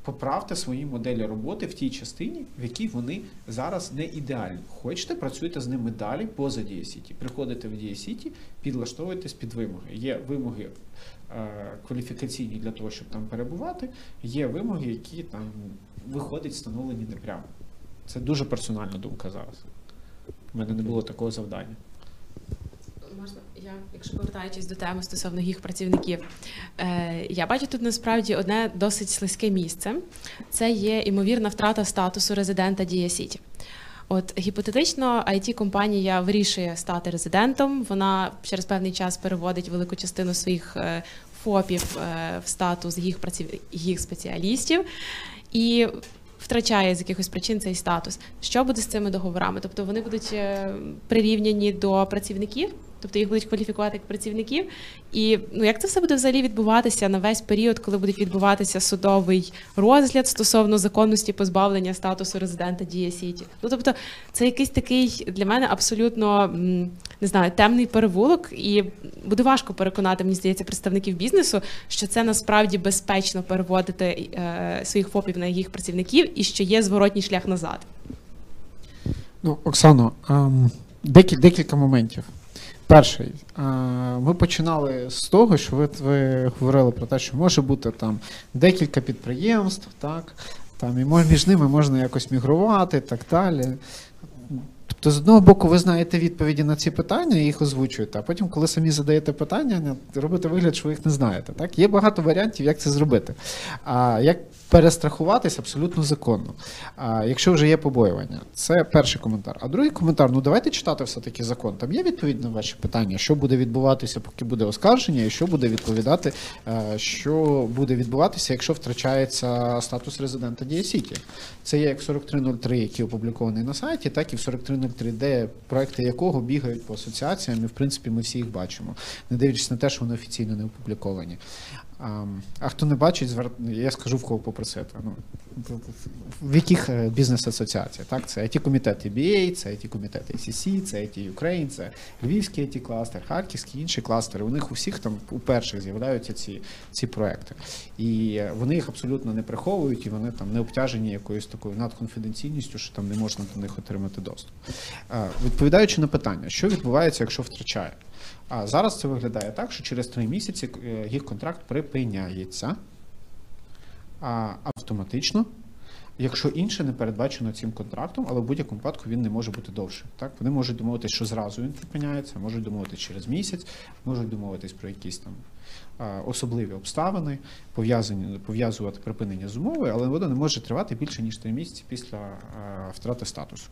поправте свої моделі роботи в тій частині, в якій вони зараз не ідеальні. Хочете, працюйте з ними далі поза DSCT. Приходите в DSCT, підлаштовуйтесь під вимоги. Є вимоги е, кваліфікаційні для того, щоб там перебувати, є вимоги, які там виходять, встановлені непрямо. Це дуже персональна думка зараз. У мене не було такого завдання. Я, якщо повертаючись до теми стосовно їх працівників, е, я бачу тут насправді одне досить слизьке місце. Це є імовірна втрата статусу резидента Дія Сіті. От гіпотетично, it компанія вирішує стати резидентом. Вона через певний час переводить велику частину своїх е, ФОПів е, в статус їх праців... їх спеціалістів і втрачає з якихось причин цей статус. Що буде з цими договорами? Тобто вони будуть е, прирівняні до працівників, тобто їх будуть кваліфікувати як працівників. І ну як це все буде взагалі відбуватися на весь період, коли буде відбуватися судовий розгляд стосовно законності позбавлення статусу резидента Дія Сіті? Ну тобто, це якийсь такий для мене абсолютно не знаю темний перевулок, і буде важко переконати, мені здається, представників бізнесу, що це насправді безпечно переводити е, своїх ФОПів на їх працівників, і що є зворотній шлях назад. Ну, Оксано, ем, декіль, декілька моментів. Перший, е, ми починали з того, що ви, ви говорили про те, що може бути там декілька підприємств, так, там, і між ними можна якось мігрувати так далі. Тобто, з одного боку, ви знаєте відповіді на ці питання і їх озвучуєте, а потім, коли самі задаєте питання, робите вигляд, що ви їх не знаєте. Так? Є багато варіантів, як це зробити. А як перестрахуватись абсолютно законно. А, якщо вже є побоювання, це перший коментар. А другий коментар: ну давайте читати все-таки закон. Там є відповідь на ваші питання, що буде відбуватися, поки буде оскарження, і що буде відповідати, е, що буде відбуватися, якщо втрачається статус резидента Дія Сіті. Це є як в 4303, який опублікований на сайті, так і в 4303D, проекти якого бігають по асоціаціям, і в принципі ми всі їх бачимо, не дивлячись на те, що вони офіційно не опубліковані. А, хто не бачить, я скажу в кого попросити. Ну, в яких е, бізнес-асоціаціях? Так, це it комітет EBA, це it комітет ACC, це IT Ukraine, це Львівський it кластер, Харківський, інші кластери. У них у всіх там у перших з'являються ці, ці проекти. І вони їх абсолютно не приховують, і вони там не обтяжені якоюсь такою надконфіденційністю, що там не можна до них отримати доступ. Відповідаючи на питання, що відбувається, якщо втрачає? А зараз це виглядає так, що через три місяці е, їх контракт припиняється автоматично, якщо інше не передбачено цим контрактом, але в будь-якому випадку він не може бути довше. Так? Вони можуть домовитися, що зразу він припиняється, можуть домовитися через місяць, можуть домовитись про якісь там особливі обставини, пов'язувати припинення з умовою, але воно не може тривати більше ніж три місяці після втрати статусу.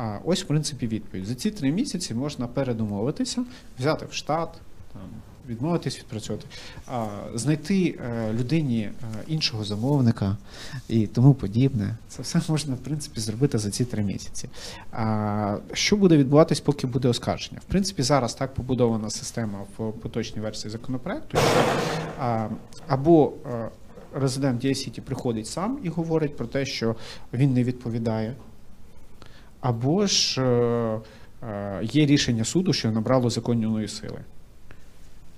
А ось, в принципі, відповідь. За ці три місяці можна передомовитися, взяти в штат, там, відмовитись відпрацьовувати, а, знайти е, людині е, іншого замовника і тому подібне. Це все можна, в принципі, зробити за ці три місяці. А, що буде відбуватись, поки буде оскарження? В принципі, зараз так побудована система в поточній версії законопроекту, що а, або е, резидент Дія-Сіті приходить сам і говорить про те, що він не відповідає. Або ж е, е, є рішення суду, що набрало законної сили.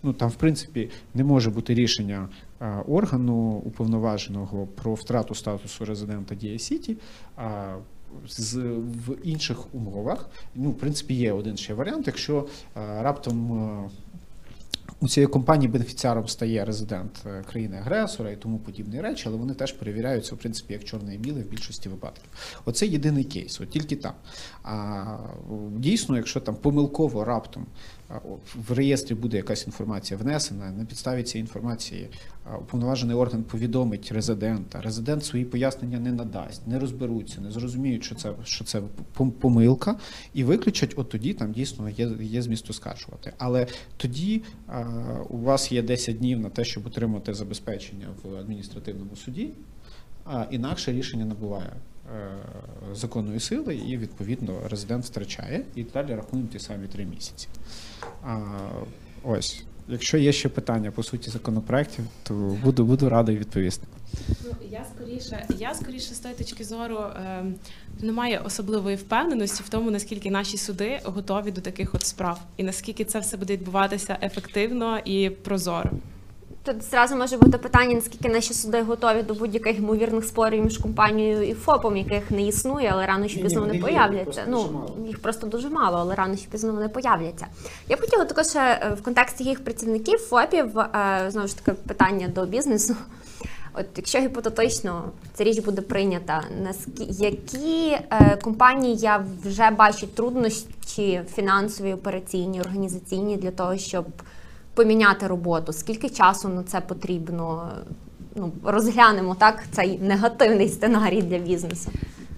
Ну там, в принципі, не може бути рішення е, органу уповноваженого про втрату статусу резидента Дія Сіті. А з, в інших умовах, ну, в принципі, є один ще варіант, якщо е, раптом у цієї компанії бенефіціаром стає резидент е, країни-агресора і тому подібні речі, але вони теж перевіряються, в принципі, як чорне і біле в більшості випадків. Оце єдиний кейс, от тільки там. А дійсно, якщо там помилково раптом в реєстрі буде якась інформація внесена. На підставі цієї інформації уповноважений орган повідомить резидента. Резидент свої пояснення не надасть, не розберуться, не зрозуміють, що це що це помилка, і виключать. От тоді там дійсно є, є зміст оскаржувати. Але тоді а, у вас є 10 днів на те, щоб отримати забезпечення в адміністративному суді. А інакше рішення набуває законної сили, і відповідно резидент втрачає, і далі рахуємо ті самі три місяці. А, ось, якщо є ще питання по суті законопроектів, то буду, буду радий відповісти. Ну, я скоріше, я скоріше з тої точки зору е, немає особливої впевненості в тому, наскільки наші суди готові до таких от справ, і наскільки це все буде відбуватися ефективно і прозоро. Тут зразу може бути питання, наскільки наші суди готові до будь-яких ймовірних спорів між компанією і ФОПом, яких не існує, але рано чи пізно вони появляться. Ну їх просто дуже мало, але рано чи пізно вони появляться. Я б хотіла також е, в контексті їх працівників ФОПів е, знову ж таки питання до бізнесу. От якщо гіпотетично ця річ буде прийнята, які е, компанії вже бачать труднощі фінансові, операційні, організаційні для того, щоб поміняти роботу? Скільки часу на це потрібно? Ну, розглянемо так цей негативний сценарій для бізнесу.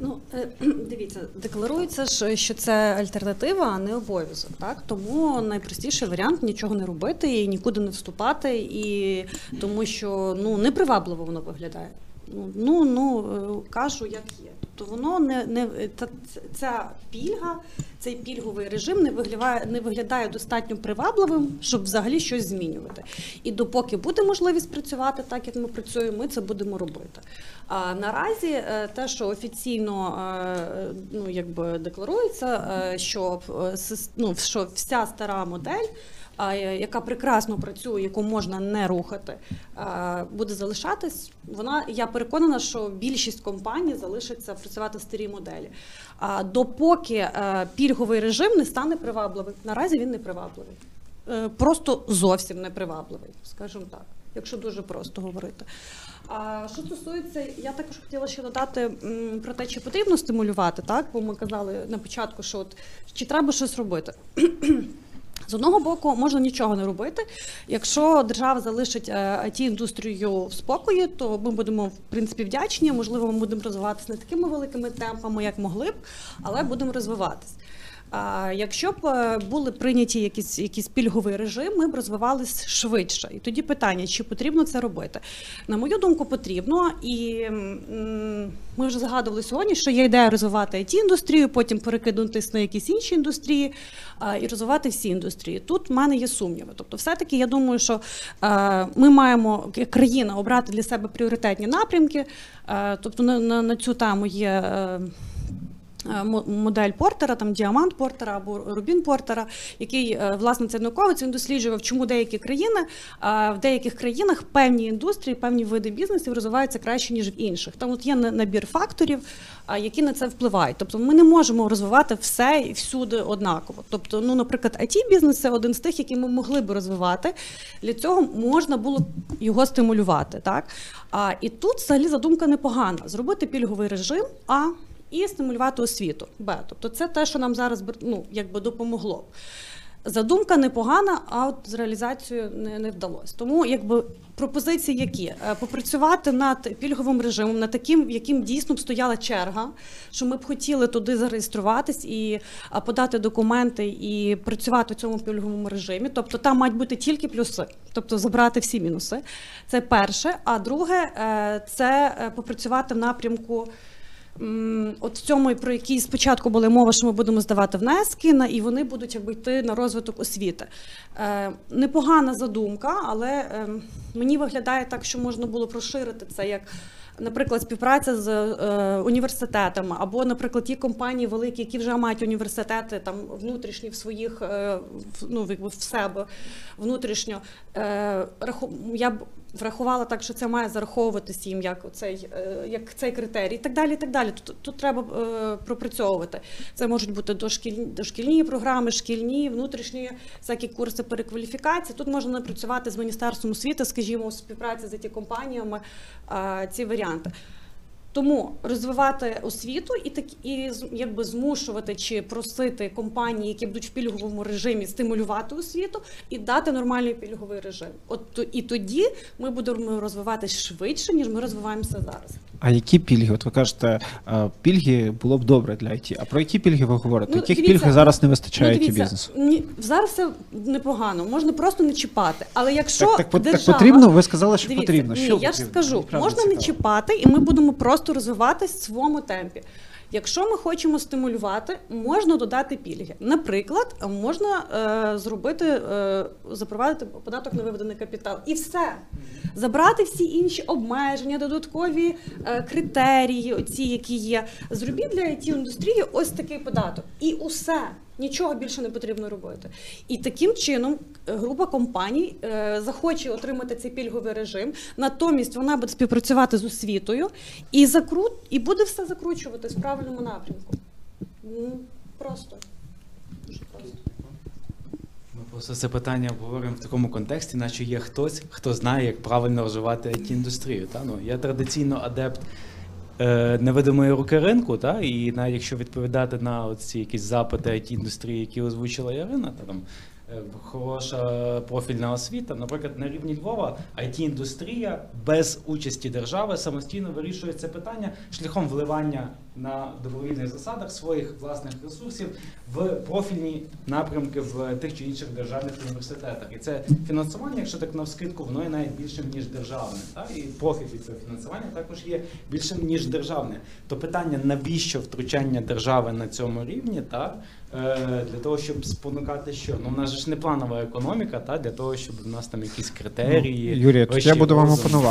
Ну, е, дивіться, декларується ж, що це альтернатива, а не обов'язок. Так? Тому найпростіший варіант нічого не робити і нікуди не вступати, і тому що ну, непривабливо воно виглядає. Ну, ну, ну е, кажу, як є. Тобто воно не, не та, ця пільга, цей пільговий режим не виглядає, не виглядає достатньо привабливим, щоб взагалі щось змінювати. І допоки буде можливість працювати так, як ми працюємо, ми це будемо робити. А наразі е, те, що офіційно е, ну, якби декларується, е, що, ну, що вся стара модель. Е, Яка прекрасно працює, яку можна не рухати, буде залишатись. Вона я переконана, що більшість компаній залишиться працювати в старій моделі. А допоки е, пільговий режим не стане привабливим, наразі він не привабливий. Е, Просто зовсім не привабливий, скажімо так, якщо дуже просто говорити. А що стосується, я також хотіла ще додати про те, чи потрібно стимулювати, так? Бо ми казали на початку, що от чи треба щось робити. З одного боку, можна нічого не робити. Якщо держава залишить it індустрію в спокої, то ми будемо в принципі вдячні. Можливо, ми будемо розвиватися не такими великими темпами, як могли б, але будемо розвиватись. Якщо б е, були прийняті якісь якийсь пільговий режим, ми б розвивались швидше. І тоді питання, чи потрібно це робити? На мою думку, потрібно. І ми вже згадували сьогодні, що є ідея розвивати it індустрію, потім перекинутись на якісь інші індустрії і розвивати всі індустрії. Тут в мене є сумніви. Тобто, все-таки я думаю, що е, ми маємо як країна обрати для себе пріоритетні напрямки. Е, тобто на, на, на цю тему є. Е, Модель Портера, там діамант Портера або Рубін Портера, який е, власне цей науковець він досліджував, чому деякі країни е, в деяких країнах певні індустрії, певні види бізнесів розвиваються краще ніж в інших. Там от є на- набір факторів, які на це впливають. Тобто ми не можемо розвивати все і всюди однаково. Тобто, ну, наприклад, it бізнес це один з тих, які ми могли б розвивати. Для цього можна було його стимулювати. Так? А, і тут взагалі задумка непогана: зробити пільговий режим, а і стимулювати освіту. Б. Тобто, це те, що нам зараз ну, якби допомогло. Задумка непогана, а от з реалізацією не, не вдалося. Тому якби пропозиції які Е, попрацювати над пільговим режимом, над таким, яким дійсно б стояла черга, що ми б хотіли туди зареєструватись і подати документи і працювати в цьому пільговому режимі. Тобто там мають бути тільки плюси, тобто забрати всі мінуси. Це перше. А друге, е, це е, попрацювати в напрямку. От в цьому, про який спочатку була мова, що ми будемо здавати внески, і вони будуть якби йти на розвиток освіти. Е, непогана задумка, але е, мені виглядає так, що можна було розширити це як. Наприклад, співпраця з е, університетами, або, наприклад, ті компанії великі, які вже мають університети там внутрішні в своїх е, ну, в себе внутрішньо. Раху- я б врахувала так, що це має зараховуватися їм як цей, як цей критерій, і так далі. І так далі. Тут, тут треба е, пропрацьовувати. Це можуть бути дошкільні, дошкільні програми, шкільні, внутрішні всякі курси перекваліфікації. Тут можна напрацювати з міністерством освіти, скажімо, у співпраці з ті компаніями е, ці варіанти. Тому розвивати освіту і так і якби змушувати чи просити компанії, які будуть в пільговому режимі, стимулювати освіту і дати нормальний пільговий режим. От і тоді ми будемо розвиватися швидше, ніж ми розвиваємося зараз. А які пільги? От ви кажете, е, пільги було б добре для IT. А про які пільги ви говорите? Ну, Яких дивіться, пільг зараз не вистачає ну, IT бізнесу? ні, зараз все непогано, можна просто не чіпати. Але якщо Так, так, держава... так потрібно, ви сказали, що Дивіться, потрібно. Ні, Що я ж скажу, можна цікаво. не чіпати, і ми будемо просто розвиватись в своєму темпі. Якщо ми хочемо стимулювати, можна додати пільги. Наприклад, можна е, зробити, е, запровадити податок на виведений капітал. І все. Забрати всі інші обмеження, додаткові е, критерії, ці, які є. Зробіть для it індустрії ось такий податок. І усе. Нічого більше не потрібно робити. І таким чином е, група компаній е, захоче отримати цей пільговий режим. Натомість вона буде співпрацювати з освітою і закрут, і буде все закручуватись в правильному напрямку. Ну, просто. Дуже просто. Це питання обговорюємо в такому контексті, наче є хтось, хто знає, як правильно розвивати it індустрію. Та? Ну, я традиційно адепт невидимої руки ринку, та? і навіть якщо відповідати на ці якісь запити it індустрії, які озвучила Ярина, та там е, хороша профільна освіта. Наприклад, на рівні Львова it індустрія без участі держави самостійно вирішує це питання шляхом вливання на добровільних засадах своїх власних ресурсів в профільні напрямки в тих чи інших державних університетах. І це фінансування, якщо так навскидку, воно є навіть більшим ніж державне. Так? І профіт від цього фінансування також є більшим ніж державне. То питання, навіщо втручання держави на цьому рівні, та е, для того, щоб спонукати що? Ну, в нас же ж не планова економіка, та для того, щоб в нас там якісь критерії. Ну, Юрій, тут я буду вам розум.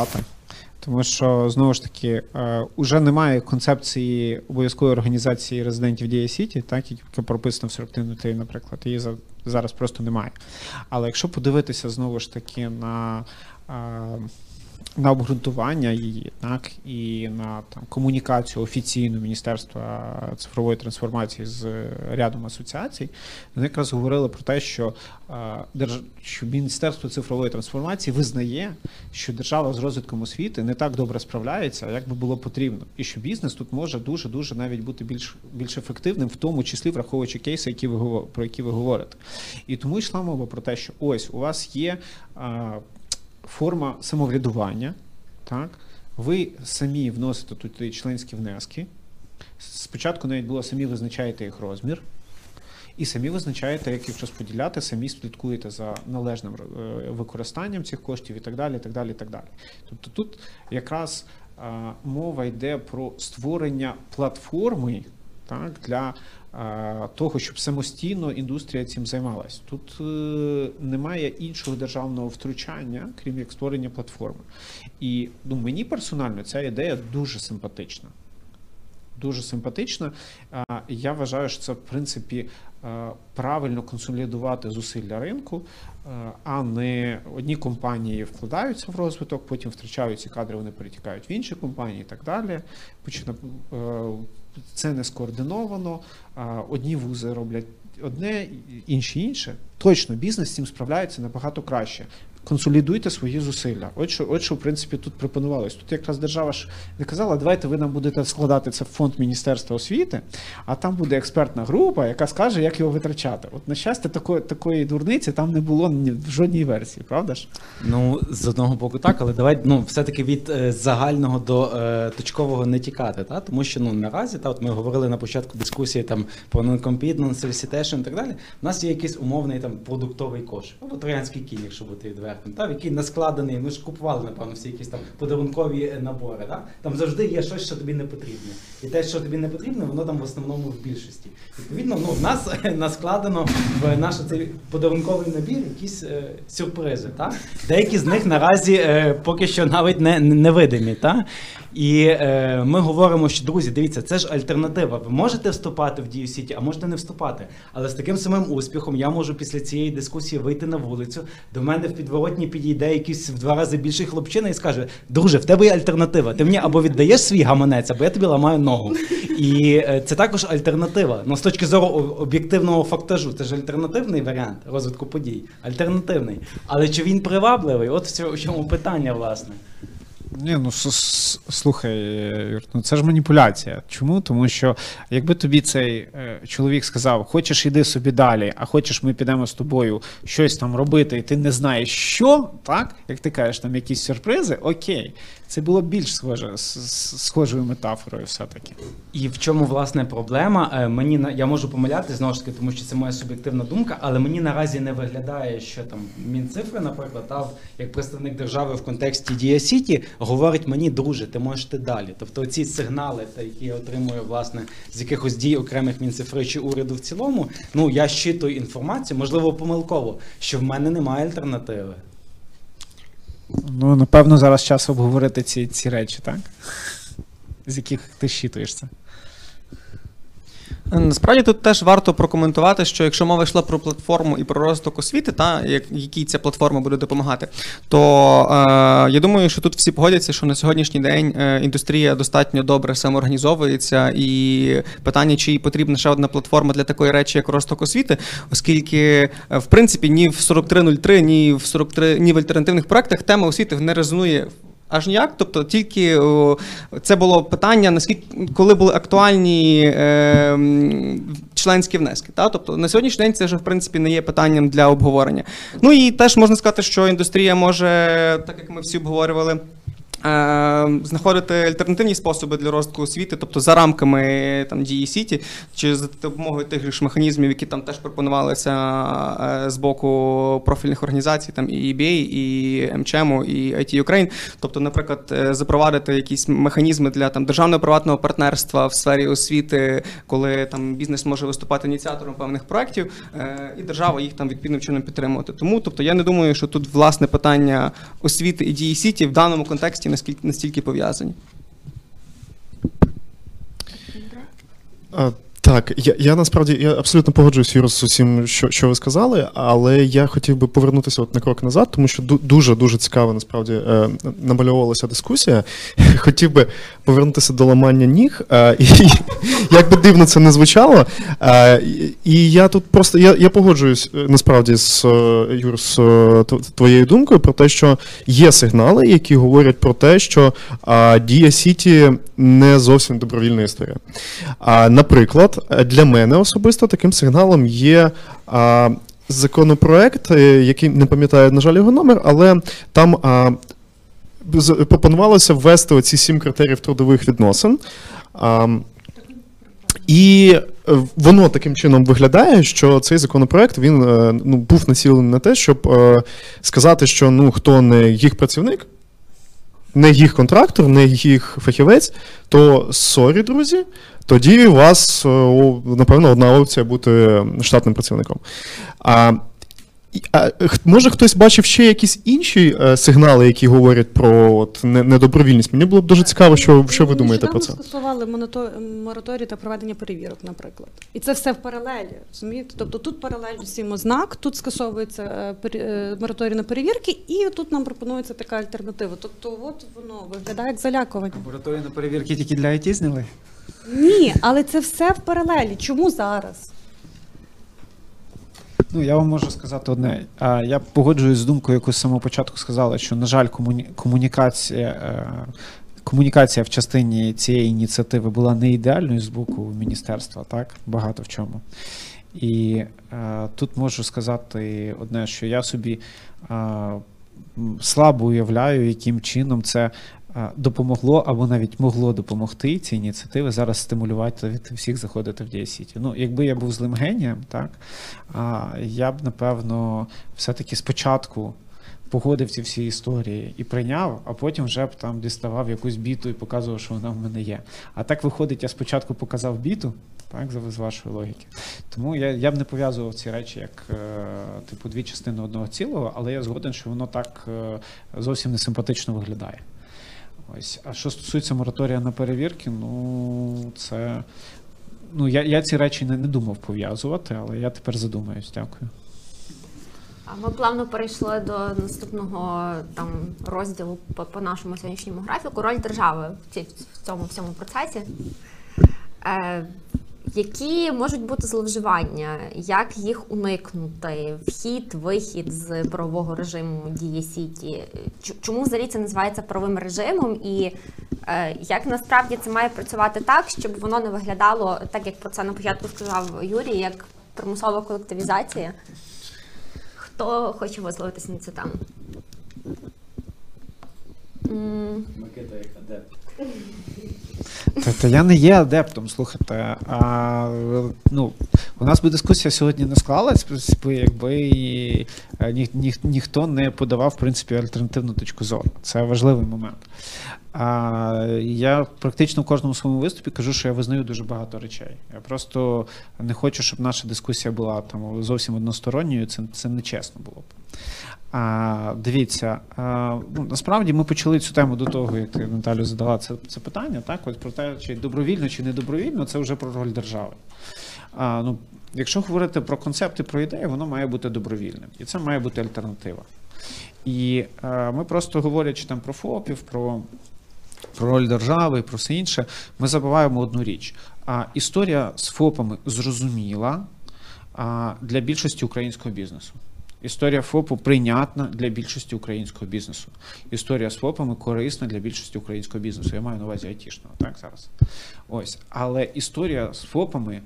Тому що знову ж таки е, уже немає концепції обов'язкової організації резидентів Дія Сіті, так яка прописана в 43, наприклад, її зараз просто немає. Але якщо подивитися знову ж таки на, е, на обґрунтування її, так і на там комунікацію офіційну Міністерства цифрової трансформації з рядом асоціацій, вони якраз говорили про те, що, держ... що Міністерство цифрової трансформації визнає, що держава з розвитком освіти не так добре справляється, як би було потрібно, і що бізнес тут може дуже дуже навіть бути більш більш ефективним, в тому числі враховуючи кейси, які ви про які ви говорите. І тому йшла мова про те, що ось у вас є форма самоврядування, так ви самі вносите тут членські внески. Спочатку навіть було самі визначаєте їх розмір. І самі визначаєте, як їх розподіляти, самі слідкуєте за належним е, використанням цих коштів і так далі. і так далі, і так далі. Тобто тут якраз е, мова йде про створення платформи так, для того, щоб самостійно індустрія цим займалась. Тут е, немає іншого державного втручання, крім як створення платформи. І ну, мені персонально ця ідея дуже симпатична дуже симпатично. А, Я вважаю, що це в принципі е, правильно консолідувати зусилля ринку, е, а не одні компанії вкладаються в розвиток, потім втрачають ці кадри, вони перетікають в інші компанії і так далі. Почина- Це не скоординовано. Одні вузи роблять одне, інші інше. Точно бізнес з цим справляється набагато краще. Консолідуйте свої зусилля. От що, от що в принципі тут пропонувалось. Тут якраз держава ж не казала, давайте ви нам будете складати це в фонд Міністерства освіти, а там буде експертна група, яка скаже, як його витрачати. От на щастя, такої, такої дурниці там не було ні в жодній версії, правда ж? Ну, з одного боку, так, але давай ну, все-таки від е, загального до е, точкового не тікати. Та? Тому що ну, наразі, та, от ми говорили на початку дискусії там, про non-compete, non-solicitation і так далі. У нас є якийсь умовний там, продуктовий кошик, або троянський кінь, якщо бути відвертим, та, який наскладений, ми ж купували, напевно, всі якісь там подарункові е, набори. Та? Там завжди є щось, що тобі не потрібно. І те, що тобі не потрібно, воно там в основному в більшості. Відповідно, ну, в нас е, наскладено в наш цей подарунковий набір якісь е, сюрпризи. Та? Деякі з них наразі е, поки що навіть не, не видимі. Та? І е, ми говоримо, що друзі, дивіться, це ж альтернатива. Ви можете вступати в дію сіті, а можете не вступати. Але з таким самим успіхом я можу після цієї дискусії вийти на вулицю. До мене в підворотні підійде якийсь в два рази більший хлопчина і скаже: Друже, в тебе є альтернатива. Ти мені або віддаєш свій гаманець, або я тобі ламаю ногу. І е, це також альтернатива. Ну, з точки зору об'єктивного фактажу, це ж альтернативний варіант розвитку подій. Альтернативний. Але чи він привабливий? От в цьому- питання, власне. Ні, ну слухай, Юр, ну це ж маніпуляція. Чому? Тому що якби тобі цей е, чоловік сказав, хочеш іди собі далі, а хочеш, ми підемо з тобою щось там робити, і ти не знаєш що, так? Як ти кажеш, там якісь сюрпризи, окей. Це було більш схоже, схожою метафорою все-таки. І в чому власне проблема? Е, Мені я можу помилятися знову ж таки, тому що це моя суб'єктивна думка, але мені наразі не виглядає, що там Мінцифри, наприклад, та, як представник держави в контексті Дія Сіті, говорить мені, друже, ти можеш ти далі. Тобто ці сигнали, та, які я отримую власне з якихось дій окремих мінцифри чи уряду в цілому, ну я щитую інформацію, можливо, помилково, що в мене немає альтернативи. Ну, напевно, зараз час обговорити ці, ці речі, так? З яких ти щитуєшся. Насправді тут теж варто прокоментувати, що якщо мова йшла про платформу і про розвиток освіти, та як, якій ця платформа буде допомагати, то е, я думаю, що тут всі погодяться, що на сьогоднішній день е, індустрія достатньо добре самоорганізовується, і питання, чи потрібна ще одна платформа для такої речі, як розвиток освіти, оскільки е, в принципі ні в 4303, ні в 43, ні в альтернативних проектах тема освіти не резонує Аж ніяк, тобто тільки о, це було питання, наскільки коли були актуальні е, членські внески. Та? Тобто на сьогоднішній день це вже в принципі не є питанням для обговорення. Ну і теж можна сказати, що індустрія може, так як ми всі обговорювали. Е, Знаходити альтернативні способи для розвитку освіти, тобто за рамками там дії сіті, чи за допомогою тих ж механізмів, які там теж пропонувалися е, з боку профільних організацій, там і EBA, і МЧМу, і IT Ukraine. Тобто, наприклад, е, запровадити якісь механізми для там державного приватного партнерства в сфері освіти, коли там бізнес може виступати ініціатором певних проєктів, е, і держава їх там відповідним чином підтримувати. Тому, тобто, я не думаю, що тут власне питання освіти і дії сіті в даному контексті наскільки настільки пов'язані. Так, я, я насправді я абсолютно погоджуюсь Юро, з усім, що, що ви сказали, але я хотів би повернутися от на крок назад, тому що дуже дуже цікаво насправді е, намальовувалася дискусія. Хотів би повернутися до ламання ніг, е, і як би дивно це не звучало. Е, і- я тут просто я, я погоджуюсь е, насправді з е, Юр, е, твоєю думкою про те, що є сигнали, які говорять про те, що Дія Сіті не зовсім добровільна історія. Наприклад, е, для мене особисто таким сигналом є. А, Законопроект, е, який не пам'ятаю, на жаль, його номер, але там а, пропонувалося ввести оці сім критеріїв трудових відносин. А, і воно таким чином виглядає, що цей законопроект він е, ну, був націлений на те, щоб е, сказати, що ну, хто не їх працівник, не їх контрактор, не їх фахівець, то sorry, друзі, тоді у вас, е, напевно, одна опція бути штатним працівником. А, а може хтось бачив ще якісь інші е, сигнали, які говорять про от, недобровільність? Мені було б дуже цікаво, що, що ви думаєте про це. Нещодавно скасували мораторій та проведення перевірок, наприклад. І це все в паралелі. Розумієте? Тобто тут паралельно сім ознак, тут скасовується е, е, мораторій на перевірки, і тут нам пропонується така альтернатива. Тобто, от воно виглядає як залякування. Лабораторію на перевірки тільки для IT зняли? Ні, але це все в паралелі. Чому зараз? Ну, я вам можу сказати одне. Я погоджуюсь з думкою, яку з самого початку сказала, що, на жаль, комуні... комунікація, е, комунікація в частині цієї ініціативи була не ідеальною з боку міністерства, так? Багато в чому. І е, тут можу сказати одне, що я собі е, слабо уявляю, яким чином це допомогло або навіть могло допомогти ці ініціативи зараз стимулювати всіх заходити в Діасіті. Ну, якби я був злим генієм, так, а, я б, напевно, все-таки спочатку погодив ці всі історії і прийняв, а потім вже б там діставав якусь біту і показував, що вона в мене є. А так виходить, я спочатку показав біту, так, з вашої логіки. Тому я, я б не пов'язував ці речі як е, типу дві частини одного цілого, але я згоден, що воно так е, зовсім не симпатично виглядає. Ось. А що стосується мораторія на перевірки, ну це. Ну, я, я ці речі не, не думав пов'язувати, але я тепер задумаюсь. Дякую. Ми плавно перейшли до наступного там розділу по, по нашому сьогоднішньому графіку. Роль держави в, ці, в цьому процесі. Е, Які можуть бути зловживання, як їх уникнути? Вхід, вихід з правового режиму дії Сіті? Чому взагалі це називається правовим режимом? І е, як насправді це має працювати так, щоб воно не виглядало так, як про це на початку сказав Юрій, як примусова колективізація? Хто хоче висловитися на цю тему? Микита як адепт. Та я не є адептом, слухайте. А, ну, у нас би дискусія сьогодні не склалась, би, якби і, е, ні, ні, ніхто не подавав в принципі альтернативну точку зору. Це важливий момент. А, я практично в кожному своєму виступі кажу, що я визнаю дуже багато речей. Я просто не хочу, щоб наша дискусія була там зовсім односторонньою. Це, це нечесно було б. А, дивіться, а, ну, насправді ми почали цю тему до того, як ти Наталю задала це, це питання, так? От про те, чи добровільно, чи не добровільно, це вже про роль держави. А, ну, якщо говорити про концепти, про ідеї, воно має бути добровільним. І це має бути альтернатива. І е, ми просто говорячи там про ФОПів, про, про роль держави і про все інше, ми забуваємо одну річ. А історія з ФОПами зрозуміла а, для більшості українського бізнесу. Історія ФОПу прийнятна для більшості українського бізнесу. Історія з ФОПами корисна для більшості українського бізнесу. Я маю на увазі айтішного, так зараз. Ось. Але історія з ФОПами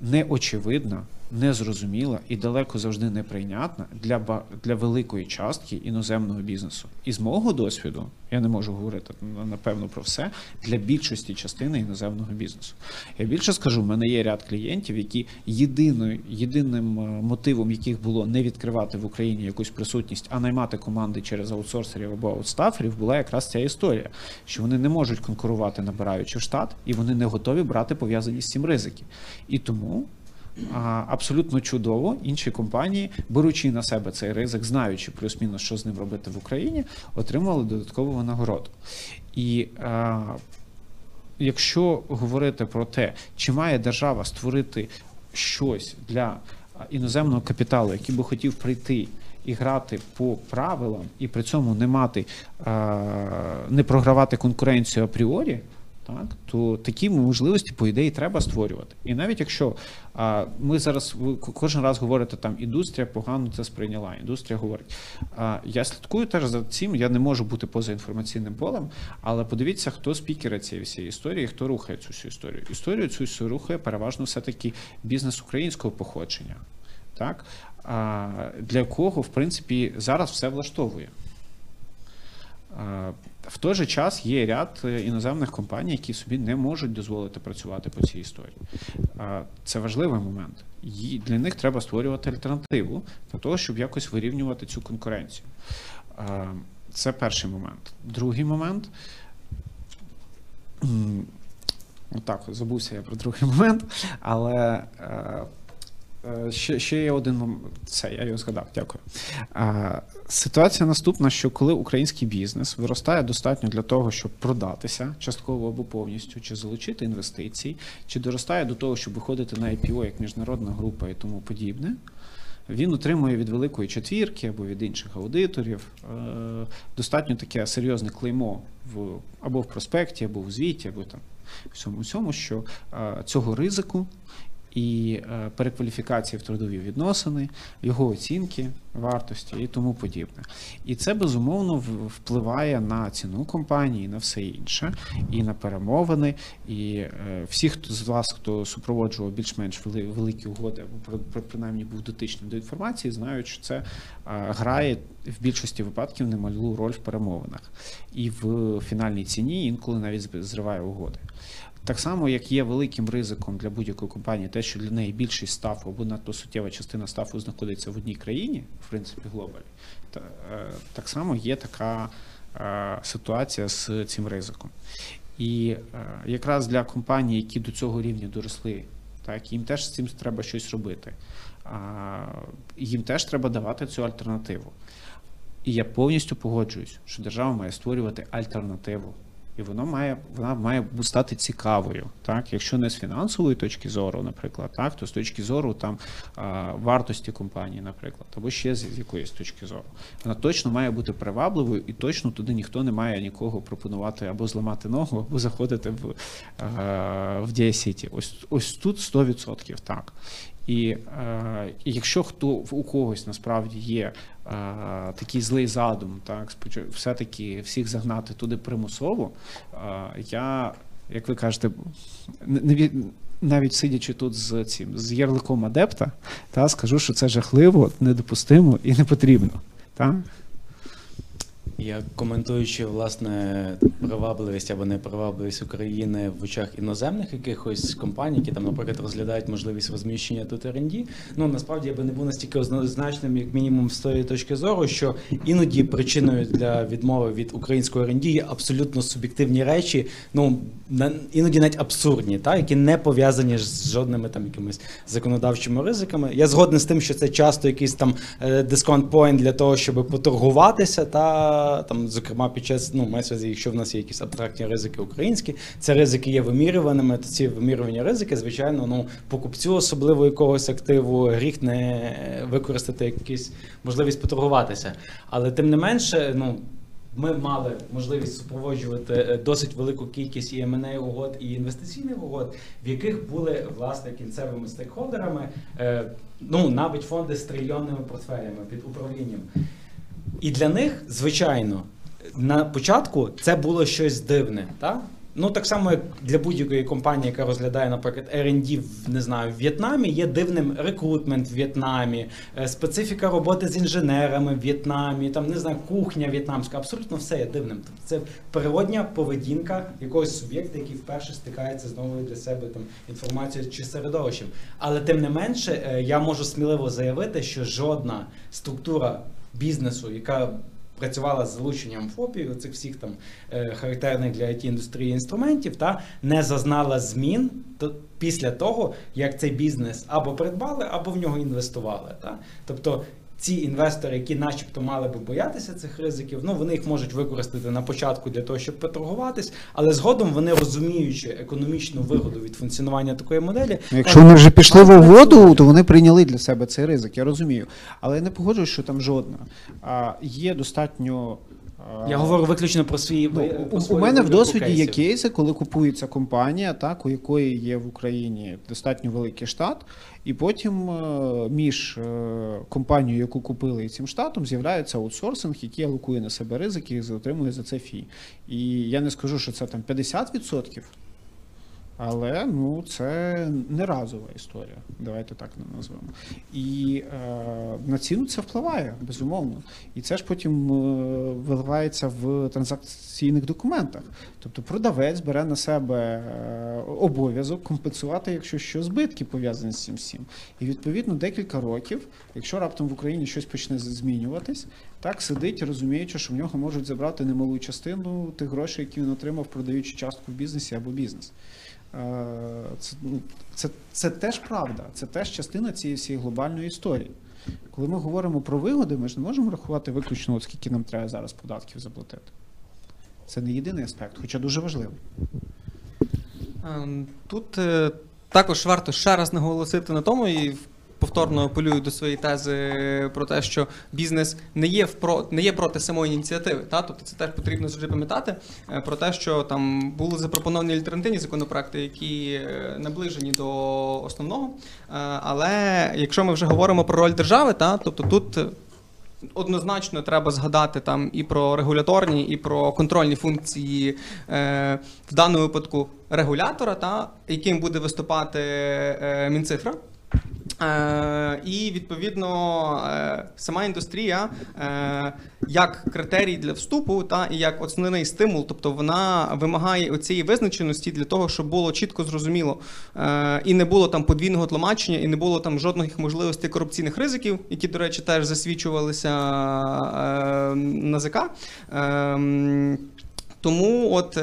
неочевидна, незрозуміла і далеко завжди неприйнятна для, для великої частки іноземного бізнесу. І з мого досвіду, я не можу говорити напевно про все, для більшості частини іноземного бізнесу. Я більше скажу, в мене є ряд клієнтів, які єдиною, єдиним е, мотивом яких було не відкривати в Україні якусь присутність, а наймати команди через аутсорсерів або аутстаферів, була якраз ця історія, що вони не можуть конкурувати, набираючи штат, і вони не готові брати пов'язані з цим ризики. І тому абсолютно чудово інші компанії, беручи на себе цей ризик, знаючи плюс-мінус, що з ним робити в Україні, отримали додаткову винагороду. І а, якщо говорити про те, чи має держава створити щось для іноземного капіталу, який би хотів прийти і грати по правилам, і при цьому не мати а, не програвати конкуренцію апріорі, так то такі можливості, по ідеї, треба створювати. І навіть якщо а, ми зараз ви кожен раз говорите, там індустрія погано це сприйняла. Індустрія говорить. А, я слідкую теж за цим, я не можу бути поза інформаційним полем, але подивіться, хто спікери цієї всієї історії, хто рухає цю всю історію. Історію цю всю рухає переважно все-таки бізнес українського походження. Так? Для кого, в принципі, зараз все влаштовує. В той же час є ряд е, іноземних компаній, які собі не можуть дозволити працювати по цій історії. Це важливий момент. Для них треба створювати альтернативу для того, щоб якось вирівнювати цю конкуренцію. Це перший момент. Другий момент. Отак, забувся я про другий момент, але е, ще, ще є один момент. Це я його згадав, дякую. А, Ситуація наступна: що коли український бізнес виростає достатньо для того, щоб продатися частково або повністю, чи залучити інвестиції, чи доростає до того, щоб виходити на IPO як міжнародна група і тому подібне. Він отримує від великої четвірки або від інших аудиторів е, достатньо таке серйозне клеймо в або в проспекті, або в звіті, або там всьому всьому, що е, цього ризику і е, перекваліфікації в трудові відносини, його оцінки вартості і тому подібне. І це безумовно впливає на ціну компанії, на все інше, і на перемовини. І е, всі, хто з вас, хто супроводжував більш-менш великі угоди, або при- при- принаймні був дотичним до інформації, знають, що це е, грає в більшості випадків немалу роль в перемовинах. І в фінальній ціні інколи навіть зриває угоди. Так само, як є великим ризиком для будь-якої компанії, те, що для неї більшість стафу або надто суттєва частина стафу знаходиться в одній країні, в принципі, глобалі, та, е, так само є така е, ситуація з цим ризиком. І е, якраз для компаній, які до цього рівня доросли, так їм теж з цим треба щось робити. Їм теж треба давати цю альтернативу. І я повністю погоджуюсь, що держава має створювати альтернативу і воно має вона має стати цікавою. Так, якщо не з фінансової точки зору, наприклад, так, то з точки зору там вартості компанії, наприклад, або ще з якоїсь точки зору, вона точно має бути привабливою, і точно туди ніхто не має нікого пропонувати або зламати ногу, або заходити в, в Дія Сіті. Ось ось тут 100% так. І, е, якщо хто у когось насправді є е, такий злий задум, так спочатку все-таки всіх загнати туди примусово, е, я, як ви кажете, не- від- навіть сидячи тут з цим з ярликом адепта, та скажу, що це жахливо, недопустимо і не потрібно. Так? Я коментуючи власне привабливість або непривабливість України в очах іноземних якихось компаній, які там, наприклад, розглядають можливість розміщення тут R&D, ну насправді я би не був настільки однозначним, як мінімум з тої точки зору, що іноді причиною для відмови від українського R&D є абсолютно суб'єктивні речі, ну іноді навіть абсурдні, та які не пов'язані з жодними там якимись законодавчими ризиками. Я згоден з тим, що це часто якийсь там дисконт пойнт для того, щоб поторгуватися, та там, зокрема, під час ну на якщо в нас є якісь абстрактні ризики українські, це ризики є вимірюваними. То ці вимірювані ризики, звичайно, ну покупцю, особливо якогось активу, гріх не використати якусь можливість поторгуватися. Але тим не менше, ну. Ми мали можливість супроводжувати е, досить велику кількість і M&A угод, і інвестиційних угод, в яких були власне кінцевими стейкхолдерами, е, ну навіть фонди з трильйонними портфелями під управлінням. І для них, звичайно, на початку це було щось дивне. Так? Ну, так само, як для будь-якої компанії, яка розглядає, наприклад, R&D не знаю, в В'єтнамі, є дивним рекрутмент в В'єтнамі, е, специфіка роботи з інженерами в В'єтнамі, там не знаю, кухня в'єтнамська, абсолютно все є дивним. Тобто це природня поведінка якогось суб'єкта, який вперше стикається з новою для себе там інформацією чи середовищем. Але тим не менше, е, я можу сміливо заявити, що жодна структура бізнесу, яка працювала з залученням ФОПів, цих всіх там е, характерних для it індустрії інструментів, та не зазнала змін то, після того, як цей бізнес або придбали, або в нього інвестували. Та? Тобто ці інвестори, які начебто мали би боятися цих ризиків, ну вони їх можуть використати на початку для того, щоб поторгуватись, але згодом вони розуміючи економічну вигоду від функціонування такої моделі, Ну, Якщо вони вже пішли в угоду, то вони прийняли для себе цей ризик, я розумію. Але я не погоджуюсь, що там жодна. А, є достатньо. я говорю виключно про свій Ну, про у, мене в досвіді є кейси, коли купується компанія, так, у якої є в Україні достатньо великий штат, і потім е, між е, компанією, яку купили, і цим штатом з'являється аутсорсинг, який алокує на себе ризики і отримує за це фі. І я не скажу, що це там 50%. Але ну це не разова історія, давайте так не назвемо. І е, на ціну це впливає, безумовно. І це ж потім е, виливається в транзакційних документах. Тобто продавець бере на себе е, обов'язок компенсувати, якщо що, збитки пов'язані з цим всім. І відповідно декілька років, якщо раптом в Україні щось почне змінюватись, так сидить, розуміючи, що в нього можуть забрати немалу частину тих грошей, які він отримав, продаючи частку в бізнесі або бізнес. Е, Це, ну, це, це теж правда, це теж частина цієї всієї глобальної історії. Коли ми говоримо про вигоди, ми ж не можемо рахувати виключно, от скільки нам треба зараз податків заплатити. Це не єдиний аспект, хоча дуже важливий. Ем, Тут е, також варто ще раз наголосити на тому і повторно апелюю до своєї тези про те, що бізнес не є впро не є проти самої ініціативи. Та? Тобто це теж потрібно завжди пам'ятати е, про те, що там були запропоновані альтернативні законопроекти, які е, наближені до основного. Е, Але якщо ми вже говоримо про роль держави, та тобто тут. Однозначно треба згадати там і про регуляторні, і про контрольні функції е, в даному випадку регулятора, та, яким буде виступати е, Мінцифра. Е, і відповідно е, сама індустрія е, як критерій для вступу, та і як основний стимул, тобто вона вимагає оцієї визначеності для того, щоб було чітко зрозуміло і не було там подвійного тлумачення, і не було там жодних можливостей корупційних ризиків, які, до речі, теж засвідчувалися е, НАЗК. Е, тому от.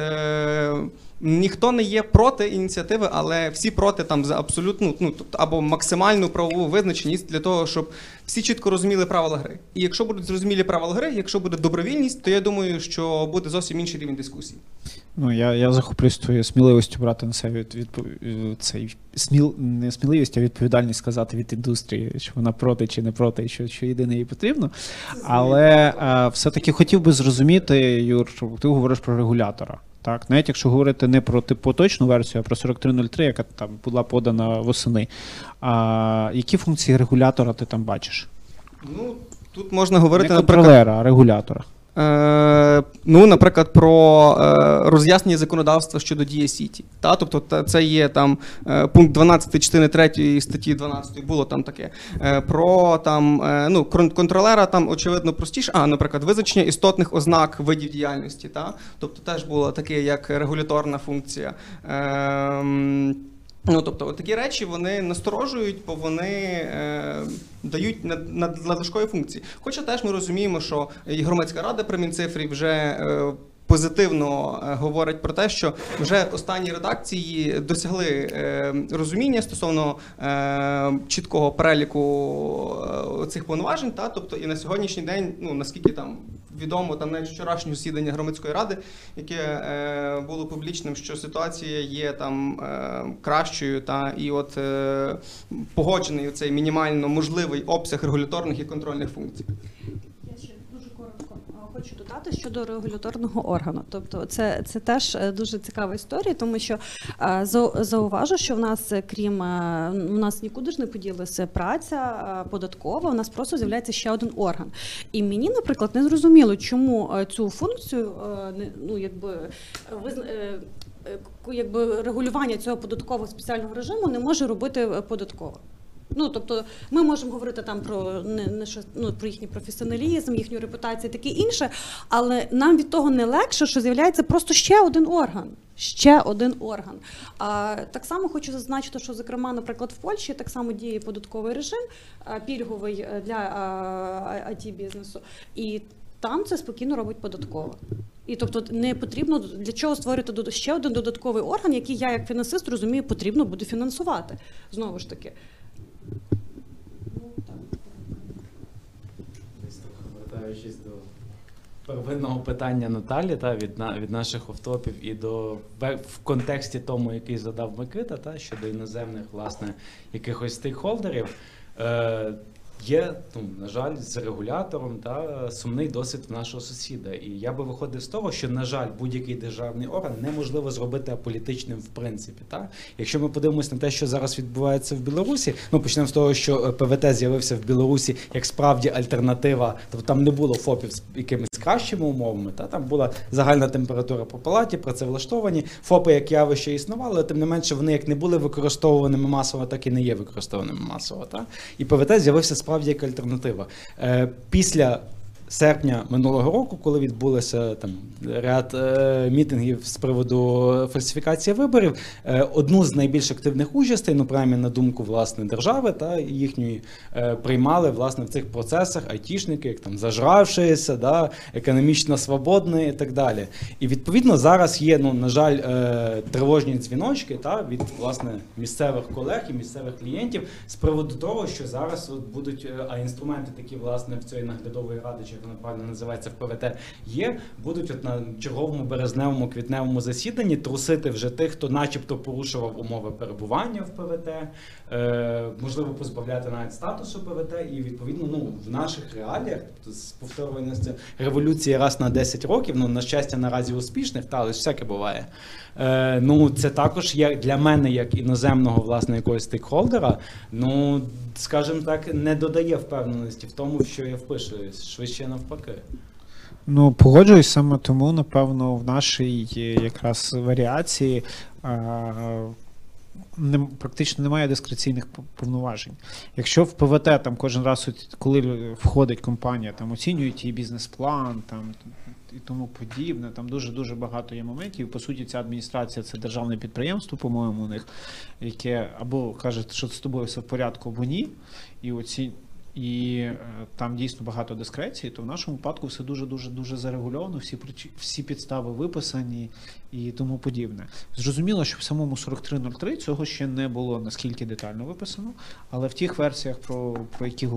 Е, ніхто не є проти ініціативи, але всі проти там за абсолютну, ну тобто або максимальну правову визначеність для того, щоб всі чітко розуміли правила гри. І якщо будуть зрозумілі правила гри, якщо буде добровільність, то я думаю, що буде зовсім інший рівень дискусії. Ну, я, я захоплююсь твоєю сміливістю брати на себе від, відпов- цей сміл, не сміливість, а відповідальність сказати від індустрії, що вона проти чи не проти, і що, що єдине їй потрібно. Але е, все-таки хотів би зрозуміти, Юр, ти говориш про регулятора. Так, навіть якщо говорити не про типу поточну версію, а про 4303, яка там була подана восени. А, які функції регулятора ти там бачиш? Ну тут можна говорити, не наприклад. контролера, а регулятора. Е, ну, наприклад, про е, роз'яснення законодавства щодо дії сіті. Та? Тобто це є там е, пункт 12 частини 3 статті 12, було там таке. Про там, ну, контролера там очевидно простіше. А, наприклад, визначення істотних ознак видів діяльності. Та? Тобто теж було таке, як регуляторна функція. Ну, тобто, такі речі вони насторожують, бо вони е, дають над- над- надлишкові функції. Хоча теж ми розуміємо, що і громадська рада при Мінцифрі вже е, позитивно е, говорить про те, що вже останні редакції досягли е, розуміння стосовно е, чіткого переліку цих повноважень. Та? Тобто, і на сьогоднішній день, ну наскільки там відомо, там навіть вчорашнє засідання громадської ради, яке е, було публічним, що ситуація є там е, кращою, та і от е, погоджений цей мінімально можливий обсяг регуляторних і контрольних функцій. Я ще дуже коротко а, хочу додати щодо регуляторного органу. Тобто, це, це теж е, дуже цікава історія, тому що е, зауважу, що в нас, е, крім у нас нікуди ж не поділася праця податкова, у нас просто з'являється ще один орган. І мені, наприклад, не зрозуміло, чому цю функцію ну, якби, визна- якби регулювання цього податкового спеціального режиму не може робити податкова. Ну, тобто, ми можемо говорити там про не, не ну, про їхній професіоналізм, їхню репутацію, таке інше, але нам від того не легше, що з'являється просто ще один орган. Ще один орган. А так само хочу зазначити, що зокрема, наприклад, в Польщі так само діє податковий режим пільговий е, для it бізнесу, і там це спокійно робить податково. І тобто не потрібно для чого створити ще один додатковий орган, який я як фінансист розумію, потрібно буде фінансувати. Знову ж таки. Десь трохи вертаючись до первинного питання Наталі, та від на від наших автопів і до в контексті тому, який задав Микита, та щодо іноземних власне якихось стейкхолдерів. Е, Є, ну, на жаль, з регулятором та сумний досвід нашого сусіда. І я би виходив з того, що, на жаль, будь-який державний орган неможливо зробити аполітичним в принципі. Та? Якщо ми подивимося на те, що зараз відбувається в Білорусі, ну почнемо з того, що е, ПВТ з'явився в Білорусі як справді альтернатива, тобто там не було ФОПів з якимись кращими умовами, та там була загальна температура по палаті, працевлаштовані. ФОПи як явище існували, але тим не менше вони як не були використовуваними масово, так і не є використовуваними масово. Та? І ПВТ з'явився справді як альтернатива. Е, після серпня минулого року, коли відбулося там ряд е, мітингів з приводу фальсифікації виборів, е, одну з найбільш активних участей, ну принаймні на думку власне держави та їхньої е, приймали власне в цих процесах айтішники, як там зажравшися, да, економічно свободні і так далі. І відповідно зараз є, ну на жаль, е, тривожні дзвіночки та від власне місцевих колег і місцевих клієнтів з приводу того, що зараз от будуть е, а інструменти такі власне в цієї наглядової ради, чи як вона правильно називається в ПВТ, є, будуть от на черговому березневому квітневому засіданні трусити вже тих, хто, начебто, порушував умови перебування в ПВТ, е, можливо, позбавляти навіть статусу ПВТ, і відповідно, ну в наших реаліях, тобто з повторюваності революції раз на 10 років, ну на щастя, наразі успішних, та але ж всяке буває. Е, ну це також є для мене, як іноземного власне якогось стейкхолдера. Ну скажімо так, не додає впевненості в тому, що я впишуюсь, швидше навпаки. Ну, погоджуюсь саме тому, напевно, в нашій е, якраз варіації а, не, практично немає дискреційних повноважень. Якщо в ПВТ там кожен раз, коли входить компанія, там оцінюють її бізнес-план там, і тому подібне, там дуже-дуже багато є моментів. По суті, ця адміністрація це державне підприємство, по-моєму, у них, яке або каже, що з тобою все в порядку, або ні. І оці і е, там дійсно багато дискреції, то в нашому випадку все дуже дуже дуже зарегульовано, всі всі підстави виписані і тому подібне. Зрозуміло, що в самому 4303 цього ще не було наскільки детально виписано, але в тих версіях, про, про які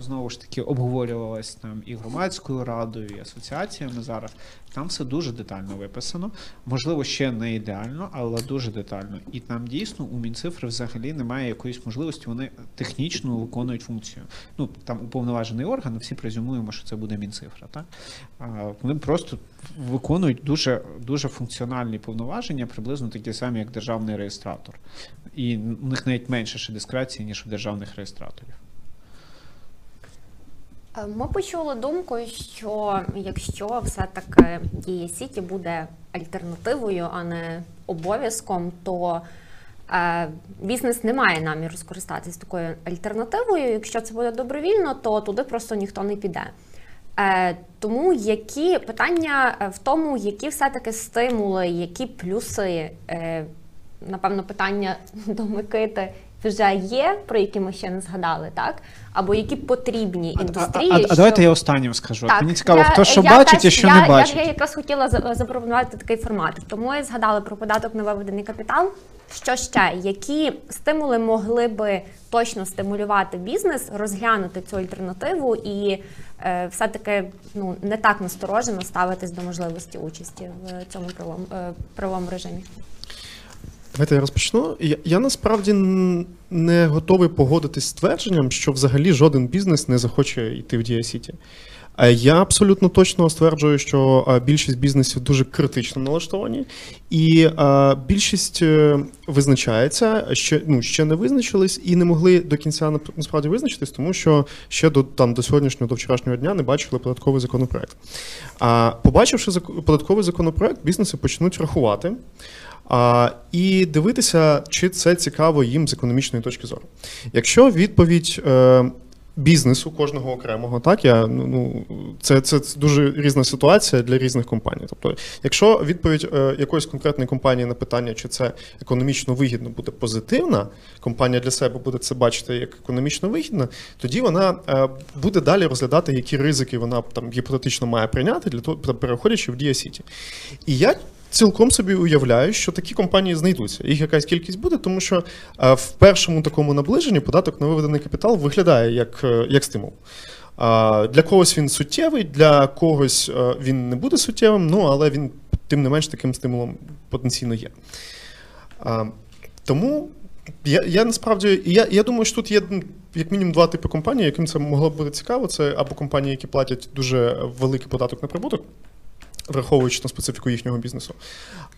знову ж таки обговорювалось там і громадською радою, і асоціаціями зараз, там все дуже детально виписано. Можливо, ще не ідеально, але дуже детально. І там дійсно у Мінцифри взагалі немає якоїсь можливості, вони технічно виконують функцію. Ну там уповноважений орган, всі презюмуємо, що це буде Мінцифра. Так? Вони просто виконують дуже, дуже функціональні повноваження, приблизно такі самі, як державний реєстратор. І у них навіть менше ще дискреції, ніж у державних реєстраторів. Е, Ми почули думку, що якщо все-таки дія Сіті буде альтернативою, а не обов'язком, то е, бізнес не має наміру скористатися такою альтернативою. Якщо це буде добровільно, то туди просто ніхто не піде. Е, тому які питання в тому, які все-таки стимули, які плюси, напевно, питання до Микити вже є, про які ми ще не згадали, так? Або які потрібні індустрії. а, а, а щоб- давайте я останнім скажу. так, Мені цікаво, я- хто що я бачить і що я, не бачить. Я, я якраз хотіла запропонувати такий формат. Тому я згадала про податок на виведений капітал. Що ще? Які стимули могли би точно стимулювати бізнес, розглянути цю альтернативу і е, все-таки ну, не так насторожено ставитись до можливості участі в цьому правовому, е, правовому режимі? Давайте я розпочну. Я, я насправді не готовий погодитись з твердженням, що взагалі жоден бізнес не захоче йти в Дія Сіті. Я абсолютно точно стверджую, що більшість бізнесів дуже критично налаштовані, і більшість е, визначається, ще ну ще не визначились і не могли до кінця насправді визначитись, тому що ще до там до сьогоднішнього, до вчорашнього дня не бачили податковий законопроект. А побачивши податковий законопроект, бізнеси почнуть рахувати. А, і дивитися, чи це цікаво їм з економічної точки зору. Якщо відповідь е, бізнесу кожного окремого, так я ну, ну це, це дуже різна ситуація для різних компаній. Тобто, якщо відповідь е, якоїсь конкретної компанії на питання, чи це економічно вигідно буде позитивна, компанія для себе буде це бачити як економічно вигідно, тоді вона е, буде далі розглядати, які ризики вона там гіпотетично має прийняти для того, переходячи в Дія Сіті. І я цілком собі уявляю, що такі компанії знайдуться. Їх якась кількість буде, тому що е, в першому такому наближенні податок на виведений капітал виглядає як, е, як стимул. Для когось він суттєвий, для когось е, він не буде суттєвим, ну але він тим не менш таким стимулом потенційно є. Тому я, я насправді я, я думаю, що тут є ну, як мінімум два типи компаній, яким це могло б бути цікаво. Це або компанії, які платять дуже великий податок на прибуток, враховуючи на специфіку їхнього бізнесу.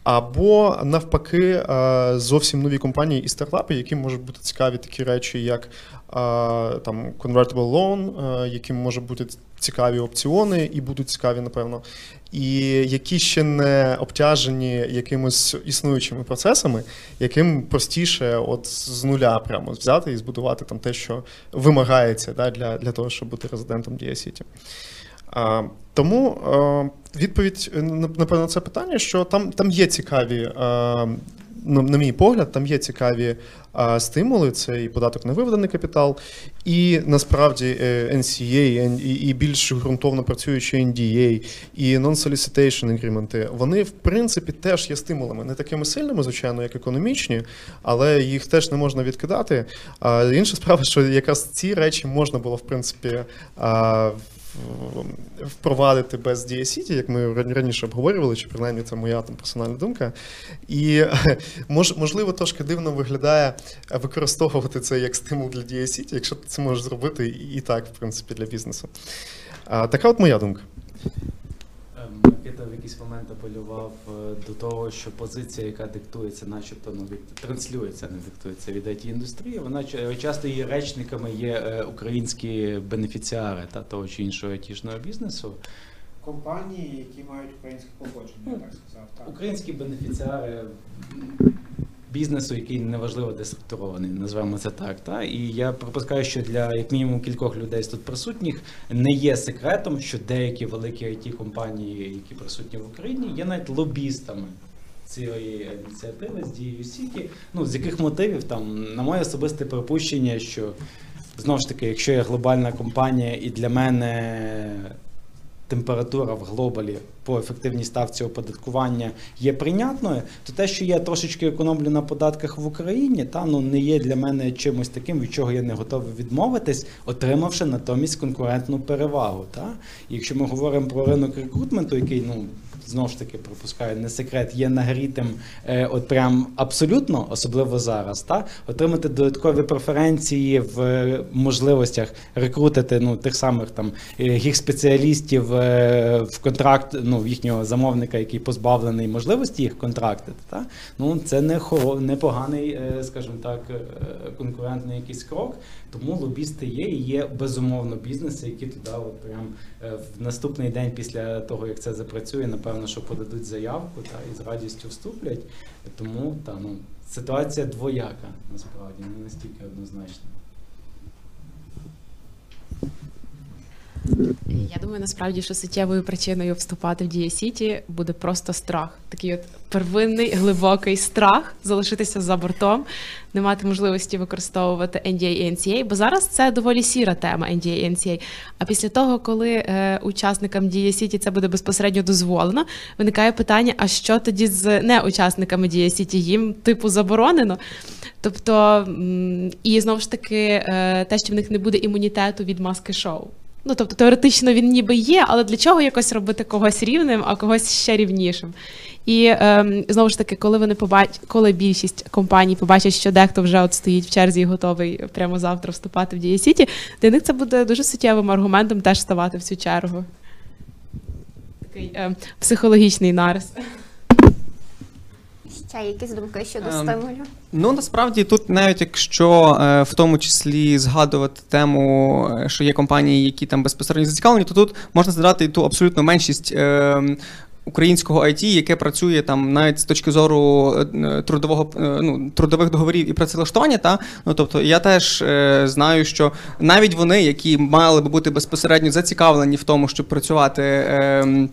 Або навпаки, е, зовсім нові компанії і стартапи, яким можуть бути цікаві такі речі, як е, там convertible loan, е, яким можуть бути цікаві опціони, і будуть цікаві, напевно, і які ще не обтяжені якимось існуючими процесами, яким простіше от з нуля прямо взяти і збудувати там те, що вимагається да, для, для того, щоб бути резидентом Дія Сіті. Тому відповідь е, на напевно, на це питання, що там, там є цікаві, е, на, на мій погляд, там є цікаві стимули. Це і податок на виведений капітал, і насправді е, NCA, і, і більш ґрунтовно працюючі NDA, і non-solicitation agreement, вони в принципі теж є стимулами, не такими сильними, звичайно, як економічні, але їх теж не можна відкидати. Інша справа, що якраз ці речі можна було в принципі. впровадити без DSCT, як ми раніше обговорювали, чи принаймні це моя там персональна думка. І мож, можливо, трошки дивно виглядає використовувати це як стимул для DSCT, якщо ти це можеш зробити і і так, в принципі, для бізнесу. А, така от моя думка. Е, Микита в якийсь момент апелював е, до того, що позиція, яка диктується, начебто ну, від транслюється, не диктується від it індустрії, вона часто її речниками є е, українські бенефіціари та того чи іншого айтішного бізнесу. Компанії, які мають українське походження, я так сказав. Так. Українські бенефіціари бізнесу, який неважливо де структурований, назвемо це так. Та? І я припускаю, що для як мінімум кількох людей тут присутніх не є секретом, що деякі великі it компанії, які присутні в Україні, є навіть лобістами. Цієї ініціативи з дією Сіті, ну з яких мотивів там, на моє особисте припущення, що знову ж таки, якщо я глобальна компанія і для мене температура в глобалі по ефективній ставці оподаткування є прийнятною, то те, що я трошечки економлю на податках в Україні, та ну не є для мене чимось таким, від чого я не готовий відмовитись, отримавши натомість конкурентну перевагу. Та? Якщо ми говоримо про ринок рекрутменту, який ну. Знову ж таки, пропускаю не секрет, є нагрітим е, от прям абсолютно, особливо зараз, та отримати додаткові преференції в е, можливостях рекрутити ну тих самих там е, гір-спеціалістів в контракт, ну в їхнього замовника, який позбавлений можливості їх контрактити. Та ну це не хоро, непоганий, скажімо так, конкурентний якийсь крок. Тому лобісти є і є безумовно бізнеси, які туди от прям е, в наступний день після того, як це запрацює, напевно, що подадуть заявку та і з радістю вступлять. Тому та ну ситуація двояка насправді не настільки однозначна. Я думаю, насправді, що суттєвою причиною вступати в Дія Сіті буде просто страх. Такий от первинний глибокий страх залишитися за бортом, не мати можливості використовувати NDA і NCA, бо зараз це доволі сіра тема NDA і NCA. А після того, коли е, учасникам Дія Сіті це буде безпосередньо дозволено, виникає питання: а що тоді з неучасниками Дія Сіті? Їм типу заборонено? Тобто, і знову ж таки, е, те, що в них не буде імунітету від маски шоу. Ну, тобто, теоретично він ніби є, але для чого якось робити когось рівним, а когось ще рівнішим? І ем, знову ж таки, коли вони побач... коли більшість компаній побачать, що дехто вже от стоїть в черзі і готовий прямо завтра вступати в Дія Сіті, для них це буде дуже суттєвим аргументом теж ставати в цю чергу. Такий ем, психологічний нарис. Ще якісь думки щодо Ем, стимулю? Ну насправді тут, навіть якщо е, в тому числі згадувати тему, е, що є компанії, які там безпосередньо зацікавлені, то тут можна згадати ту абсолютно меншість. Е, Українського IT, яке працює там навіть з точки зору е, трудового ну, трудових договорів і працевлаштування, та ну тобто я теж е, знаю, що навіть вони, які мали би бути безпосередньо зацікавлені в тому, щоб працювати. Е,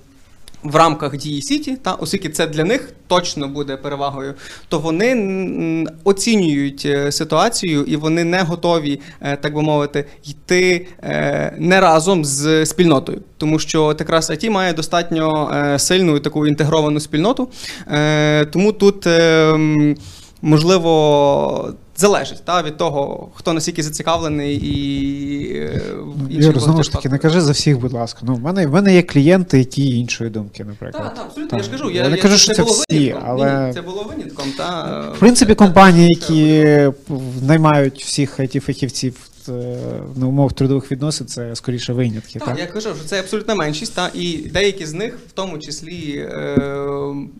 в рамках дії Сіті, та оскільки це для них точно буде перевагою, то вони оцінюють е, ситуацію і вони не готові, е, так би мовити, йти е, не разом з спільнотою, тому що от IT має достатньо сильну таку інтегровану спільноту. Тому тут е, можливо. Залежить та, від того, хто наскільки зацікавлений і е, Юр, знову ж таки, не кажи за всіх, будь ласка. Ну, в мене, в мене є клієнти, які іншої думки, наприклад. Так, так, абсолютно. Так. Я ж кажу, Я я, не кажу, що це було всі, винятком. але- Ні, це було винятком. Та, В принципі, е, компанії, це які наймають всіх it фахівців на умовах трудових відносин, це скоріше винятки. Так, Так, я кажу, що це абсолютна меншість, та, і деякі з них в тому числі е,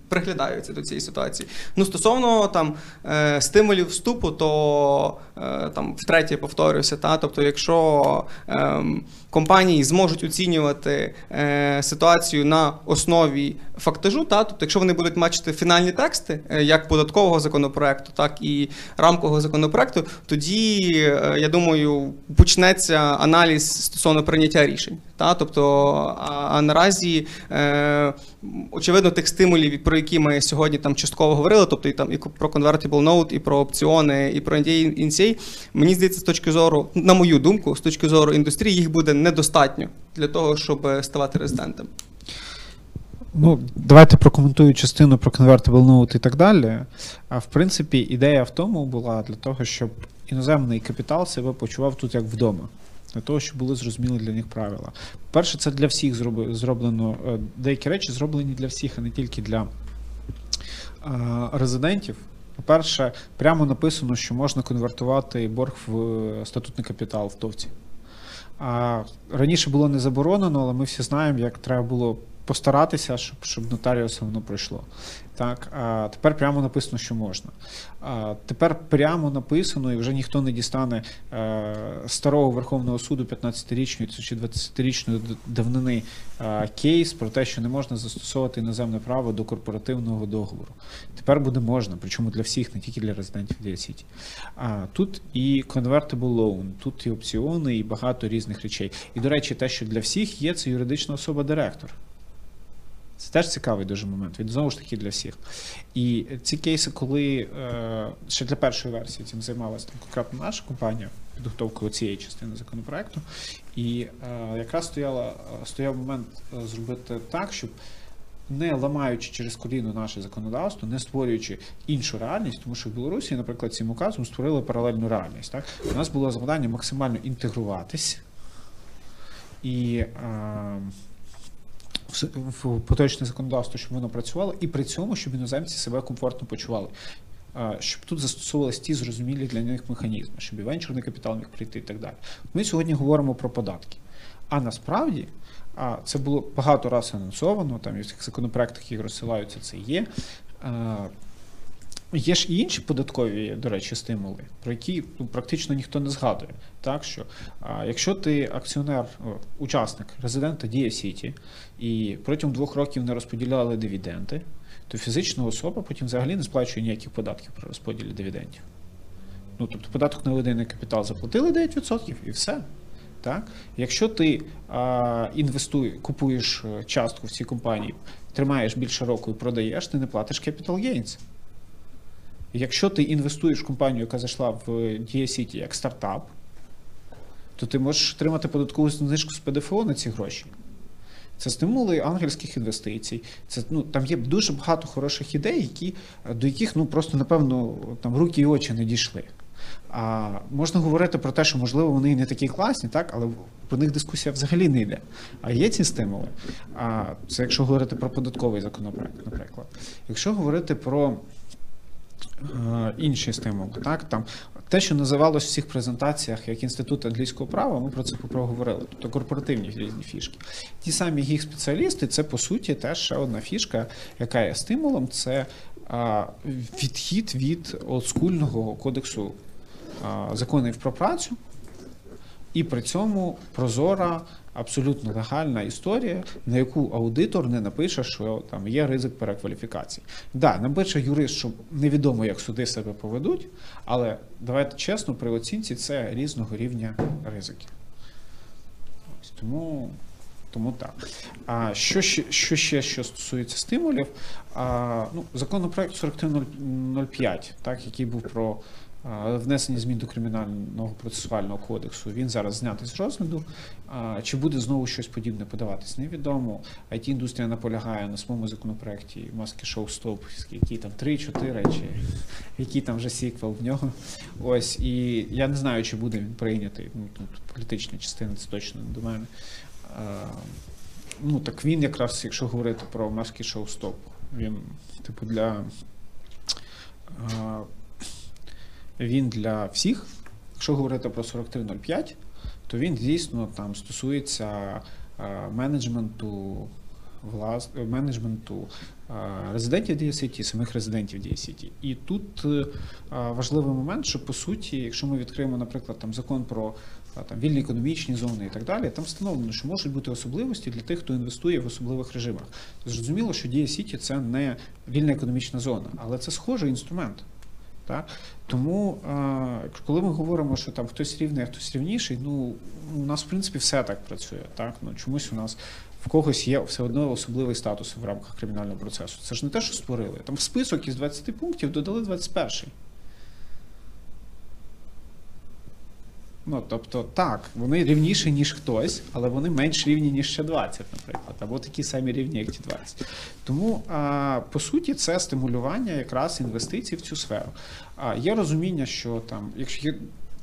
приглядаються до цієї ситуації. Ну, стосовно там е, стимулів вступу, то е, там втретє повторюся, та, тобто, якщо е, компанії зможуть оцінювати е, ситуацію на основі фактажу, та, тобто, якщо вони будуть бачити фінальні тексти, е, як податкового законопроекту, так і рамкового законопроекту, тоді е, я думаю, почнеться аналіз стосовно прийняття рішень. Та? Тобто, а, а наразі е, очевидно тих стимулів, про які ми сьогодні там частково говорили, тобто і там і про convertible note, і про опціони, і про NDA, мені здається, з точки зору, на мою думку, з точки зору індустрії, їх буде недостатньо для того, щоб ставати резидентом. Ну, давайте прокоментую частину про convertible note і так далі. А в принципі, ідея в тому була для того, щоб іноземний капітал себе почував тут як вдома. Для того, щоб були зрозуміли для них правила. Перше, це для всіх зроблено. е, Деякі речі зроблені для всіх, а не тільки для е, резидентів. По-перше, прямо написано, що можна конвертувати борг в е, статутний капітал в ТОВці. Раніше було не заборонено, але ми всі знаємо, як треба було постаратися, щоб, щоб нотаріусом воно пройшло. Так, а тепер прямо написано, що можна. А тепер прямо написано, і вже ніхто не дістане е, старого Верховного суду 15-річної чи 20-річної д- давнини е, кейс про те, що не можна застосовувати іноземне право до корпоративного договору. Тепер буде можна, причому для всіх, не тільки для резидентів Дія Сіті. А тут і convertible loan, тут і опціони, і багато різних речей. І, до речі, те, що для всіх є, це юридична особа директор. Це теж цікавий дуже момент. Він знову ж таки для всіх. І ці кейси, коли е, ще для першої версії цим займалася конкретно наша компанія підготовкою цієї частини законопроекту. І е, якраз стояла, стояв момент е, зробити так, щоб не ламаючи через коліно наше законодавство, не створюючи іншу реальність, тому що в Білорусі, наприклад, цим указом створили паралельну реальність. Так? У нас було завдання максимально інтегруватись і е, в- поточне законодавство, щоб воно працювало, і при цьому, щоб іноземці себе комфортно почували. Щоб тут застосовувалися ті зрозумілі для них механізми, щоб і венчурний капітал міг прийти і так далі. Ми сьогодні говоримо про податки. А насправді це було багато разів анонсовано, там і в цих законопроектах, які розсилаються, це є. Є ж і інші податкові, до речі, стимули, про які ну, практично ніхто не згадує. Так що, а, якщо ти акціонер, учасник резидента Дія Сіті, і протягом двох років не розподіляли дивіденди, то фізична особа потім взагалі не сплачує ніяких податків при розподілі дивідендів. Ну, тобто податок на виведений капітал заплатили 9% і все. Так? Якщо ти а, інвестуєш, купуєш е, частку в цій компанії, тримаєш більше року і продаєш, ти не платиш capital gains. Якщо ти інвестуєш в компанію, яка зайшла в Dія City як стартап, то ти можеш отримати податкову знижку з ПДФО на ці гроші. Це стимули ангельських інвестицій. Це ну там є дуже багато хороших ідей, які до яких ну просто напевно там руки і очі не дійшли. А можна говорити про те, що можливо вони не такі класні, так, але про них дискусія взагалі не йде. А є ці стимули. А це якщо говорити про податковий законопроект, наприклад. Якщо говорити про е, інші стимули, так там те, що називалось в всіх презентаціях як інститут англійського права, ми про це проговорили. Тобто корпоративні різні фішки. Ті самі їх спеціалісти, це по суті теж ще одна фішка, яка є стимулом. Це а, відхід від олдскульного кодексу а, законів про працю, і при цьому прозора, абсолютно легальна історія, на яку аудитор не напише, що там є ризик перекваліфікації. Да, напише юрист, що невідомо, як суди себе поведуть, але давайте чесно, при оцінці це різного рівня ризики. Ось тому. Тому так. А що ще, що ще що стосується стимулів? А, ну, законопроект 4305, так, який був про внесення змін до кримінального процесуального кодексу, він зараз знятий з розгляду. Чи буде знову щось подібне подаватись, невідомо. it індустрія наполягає на своєму законопроекті маски шоу Стоп, які там 3-4, чи який там вже сіквел в нього. Ось, і я не знаю, чи буде він прийнятий. Ну, тут політична частина, це точно не до мене. Ну, так він якраз, якщо говорити про маски шоу Стоп, він, типу, для. Він для всіх. Якщо говорити про 4305, то він дійсно там стосується е, менеджменту влас... менеджменту е, резидентів DSCT, самих резидентів DSCT. І тут е, важливий момент, що по суті, якщо ми відкриємо, наприклад, там закон про там, вільні економічні зони і так далі, там встановлено, що можуть бути особливості для тих, хто інвестує в особливих режимах. Зрозуміло, що DSCT – це не вільна економічна зона, але це схожий інструмент. Так? Тому, е, коли ми говоримо, що там хтось рівний, а хтось рівніший, ну у нас в принципі все так працює. Так? Ну, чомусь у нас в когось є все одно особливий статус в рамках кримінального процесу. Це ж не те, що створили. Там в список із 20 пунктів додали 21. Ну, тобто, так, вони рівніші, ніж хтось, але вони менш рівні, ніж ще 20, наприклад, або такі самі рівні, як ті 20. Тому, по суті, це стимулювання якраз інвестицій в цю сферу. Є розуміння, що там, якщо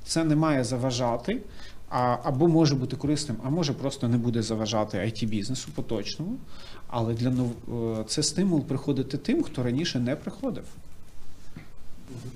це не має заважати, а, або може бути корисним, а може просто не буде заважати it бізнесу поточному. Але для нов... е, це стимул приходити тим, хто раніше не приходив.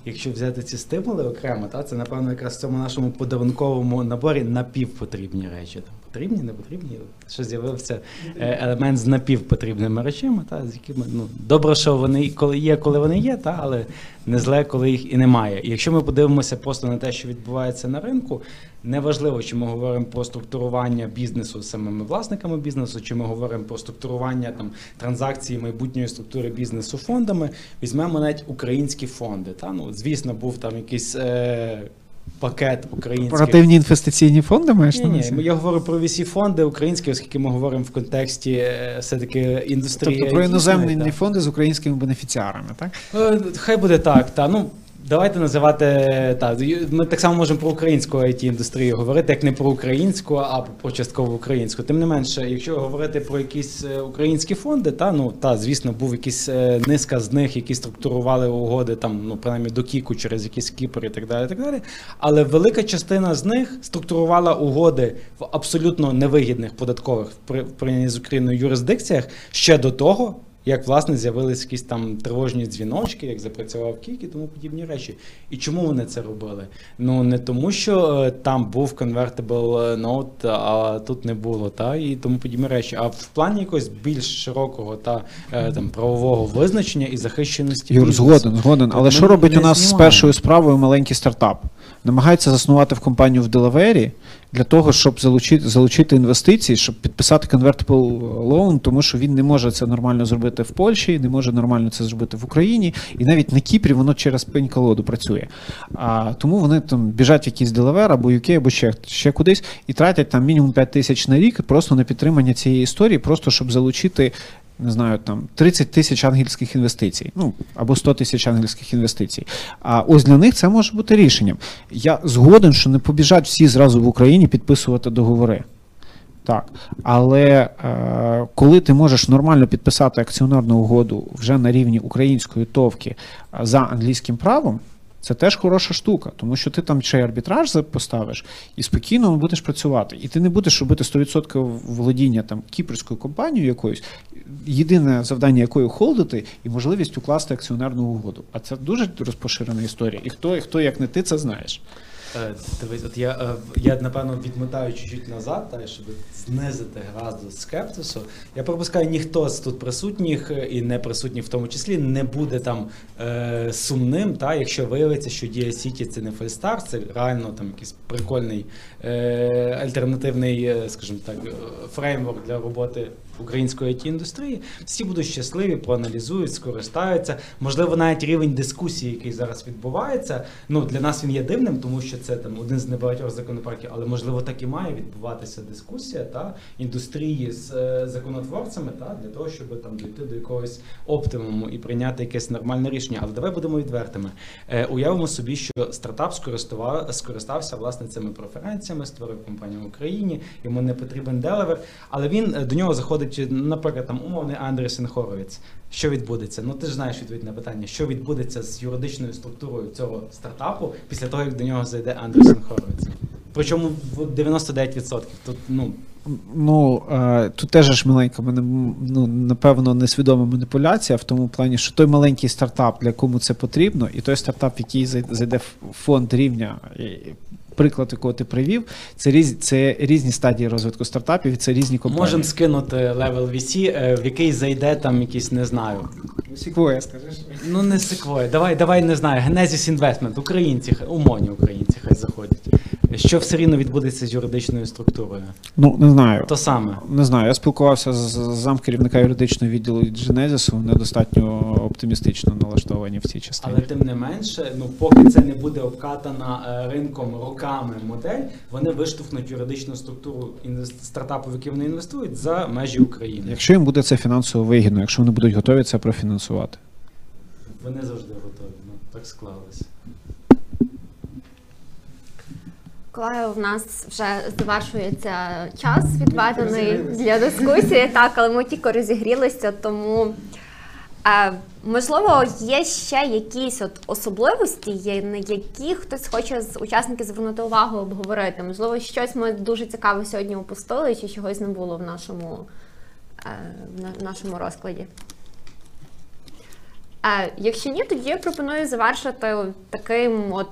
Якщо взяти ці стимули окремо, та це напевно якраз в цьому нашому подарунковому наборі напівпотрібні речі. Потрібні, не потрібні. Що з'явився е, елемент з напівпотрібними речами, та з якими ну добре, що вони коли є, коли вони є, та але не зле, коли їх і немає. І якщо ми подивимося просто на те, що відбувається на ринку, неважливо, чи ми говоримо про структурування бізнесу з самими власниками бізнесу, чи ми говоримо про структурування там транзакції майбутньої структури бізнесу фондами, візьмемо навіть українські фонди. Та ну звісно, був там якийсь. Е- пакет українських. Оперативні інвестиційні фонди маєш Ні, на ні, увазі? я говорю про VC фонди українські, оскільки ми говоримо в контексті е, все-таки індустрії. Тобто про іноземні фонди з українськими бенефіціарами, так? Е, Хай буде так, та ну. Давайте називати та ми так само можемо про українську it індустрію говорити, як не про українську, а про частково українську. Тим не менше, якщо говорити про якісь е, українські фонди, та ну та звісно був якийсь е, низка з них, які структурували угоди там, ну принаймні до Кіку через якісь Кіпр і так далі. так далі. Але велика частина з них структурувала угоди в абсолютно невигідних податкових в порівнянні з Україною юрисдикціях ще до того. Як власне з'явились якісь там тривожні дзвіночки, як запрацював КІК і тому подібні речі. І чому вони це робили? Ну не тому, що е, там був convertible note, а тут не було, та і тому подібні речі. А в плані якогось більш широкого та е, там правового визначення і захищеності Юр, згоден, згоден. Але що робить у нас з першою справою маленький стартап? Намагається заснувати компанію в Делавері для того, щоб залучити, залучити інвестиції, щоб підписати convertible loan, тому що він не може це нормально зробити в Польщі, не може нормально це зробити в Україні, і навіть на Кіпрі воно через пень-колоду працює. А, тому вони там біжать в якийсь Делавер або UK, або ще, ще кудись і тратять там мінімум 5 тисяч на рік просто на підтримання цієї історії, просто щоб залучити не знаю, там 30 тисяч ангельських інвестицій, ну або 100 тисяч ангельських інвестицій. А ось для них це може бути рішенням. Я згоден, що не побіжать всі зразу в Україні підписувати договори. Так, але е, коли ти можеш нормально підписати акціонерну угоду вже на рівні української товки за англійським правом, це теж хороша штука, тому що ти там ще й арбітраж поставиш і спокійно будеш працювати. І ти не будеш робити 100% володіння там кіпрською компанією якоюсь, єдине завдання якої холдити і можливість укласти акціонерну угоду. А це дуже розпоширена історія. І хто, і хто як не ти, це знаєш. Е, Дивись, от я, е, я напевно відмотаю чуть-чуть назад, та, щоб знизити градус скепсису. Я пропускаю, ніхто з тут присутніх е, і не присутніх в тому числі не буде там е, сумним, та, якщо виявиться, що Дія Сіті це не фальстарт, це реально там якийсь прикольний е, альтернативний, скажімо так, фреймворк для роботи української IT індустрії. Всі будуть щасливі, проаналізують, скористаються. Можливо, навіть рівень дискусії, який зараз відбувається, ну для нас він є дивним, тому що це там один з небагатьох законопроектів, але можливо так і має відбуватися дискусія та індустрії з е, законотворцями, та для того, щоб там дійти до якогось оптимуму і прийняти якесь нормальне рішення. Але давай будемо відвертими. Е, уявимо собі, що стартап скористував, скористався власне цими преференціями, створив компанію в Україні, йому не потрібен делевер, але він е, до нього заходить, наприклад, там умовний Андресен Хоровіц. Що відбудеться? Ну ти ж знаєш відповідь на питання, що відбудеться з юридичною структурою цього стартапу після того, як до нього зайде Андресен Хоровіц. Причому в 99%. Тут ну Ну, е, тут теж ж маленька ну, напевно, несвідома маніпуляція в тому плані, що той маленький стартап, для кому це потрібно, і той стартап, який зайде в фонд рівня, приклад, якого ти привів, це, різ, це різні стадії розвитку стартапів, це різні компанії. можемо скинути level VC, е, в який зайде там якийсь, не знаю. Sequoia, скажеш? Ну не Sequoia. давай, давай не знаю. Genesis Investment. українці, умовні українці, хай заходять. Що все рівно відбудеться з юридичною структурою? Ну, не знаю. То саме. Не знаю, я спілкувався з замкерівника юридичного відділу Genesis, вони достатньо оптимістично налаштовані в цій частині. Але тим не менше, ну поки це не буде обкатана е, ринком роками модель, вони виштовхнуть юридичну структуру стартапу, в які вони інвестують, за межі України. Якщо їм буде це фінансово вигідно, якщо вони будуть готові це профінансувати. Вони завжди готові. Ну так склалося. Коли у нас вже завершується час відведений для дискусії, так, але ми тільки розігрілися, тому е, можливо є ще якісь от особливості, на які хтось хоче з учасників звернути увагу обговорити. Можливо, щось ми дуже цікаве сьогодні упустили, чи чогось не було в нашому, е, в нашому розкладі. Е, якщо ні, тоді я пропоную завершити таким от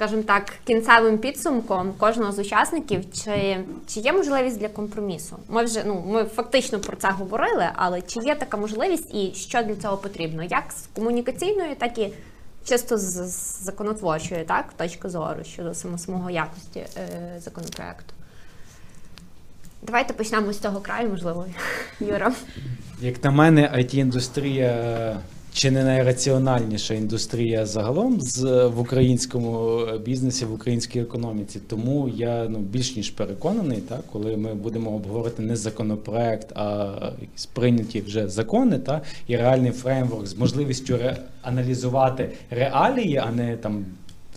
скажімо так, кінцевим підсумком кожного з учасників, чи, чи є можливість для компромісу? Ми вже ну ми фактично про це говорили, але чи є така можливість і що для цього потрібно? Як з комунікаційної, так і чисто з, законотворчої, так, точки зору щодо самого якості е, законопроекту? Давайте почнемо з цього краю, можливо, Юра. Як на мене, it індустрія чи не найраціональніша індустрія загалом з в українському бізнесі, в українській економіці. Тому я ну більш ніж переконаний, так коли ми будемо обговорити не законопроект, а якісь прийняті вже закони, та і реальний фреймворк з можливістю ре- аналізувати реалії, а не там.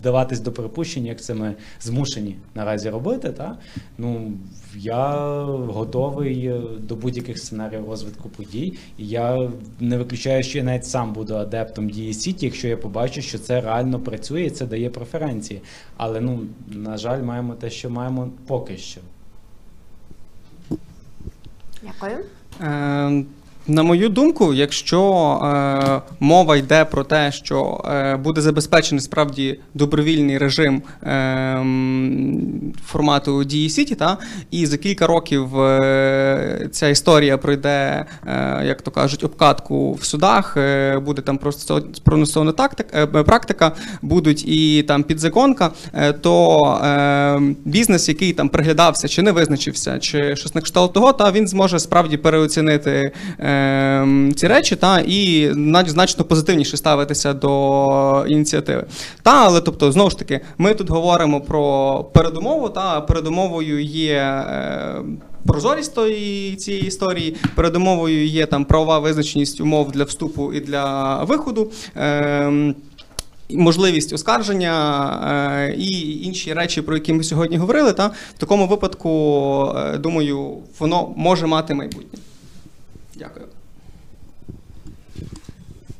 Вдаватись до припущень, як це ми змушені наразі робити, та ну я готовий до будь-яких сценаріїв розвитку подій. І я не виключаю, що я навіть сам буду адептом дії Сіті, якщо я побачу, що це реально працює, і це дає преференції. Але ну на жаль, маємо те, що маємо поки що. Дякую. На мою думку, якщо е, мова йде про те, що е, буде забезпечений справді добровільний режим е, формату дії Сіті, та і за кілька років е, ця історія пройде, е, як то кажуть, обкатку в судах, е, буде там просто проносована тактика, е, практика, будуть і там підзаконка, е, то е, бізнес, який там приглядався, чи не визначився, чи щось на кшталт того, та він зможе справді переоцінити е, ці речі, та і значно позитивніше ставитися до ініціативи. Та, але тобто, знову ж таки, ми тут говоримо про передумову, та передумовою є. Е, Прозорість тої цієї історії передумовою є там правова визначеність умов для вступу і для виходу. Ем, і можливість оскарження е, і інші речі, про які ми сьогодні говорили, та в такому випадку, е, думаю, воно може мати майбутнє. Дякую.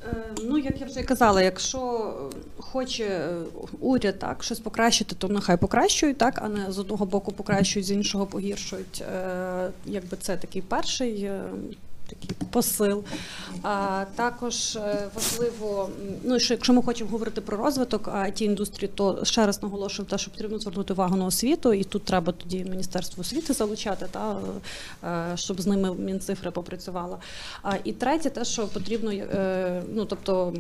Е, Ну, як я вже казала, якщо хоче е, уряд так щось покращити, то нехай покращують, так, а не з одного боку покращують, з іншого погіршують. Е, Якби це такий перший. Такий посил. А також е, важливо, ну що якщо ми хочемо говорити про розвиток it індустрії, то ще раз наголошую те, що потрібно звернути увагу на освіту, і тут треба тоді Міністерство освіти залучати, та е, щоб з ними Мінцифра попрацювала. А і третє, те, що потрібно, е, ну тобто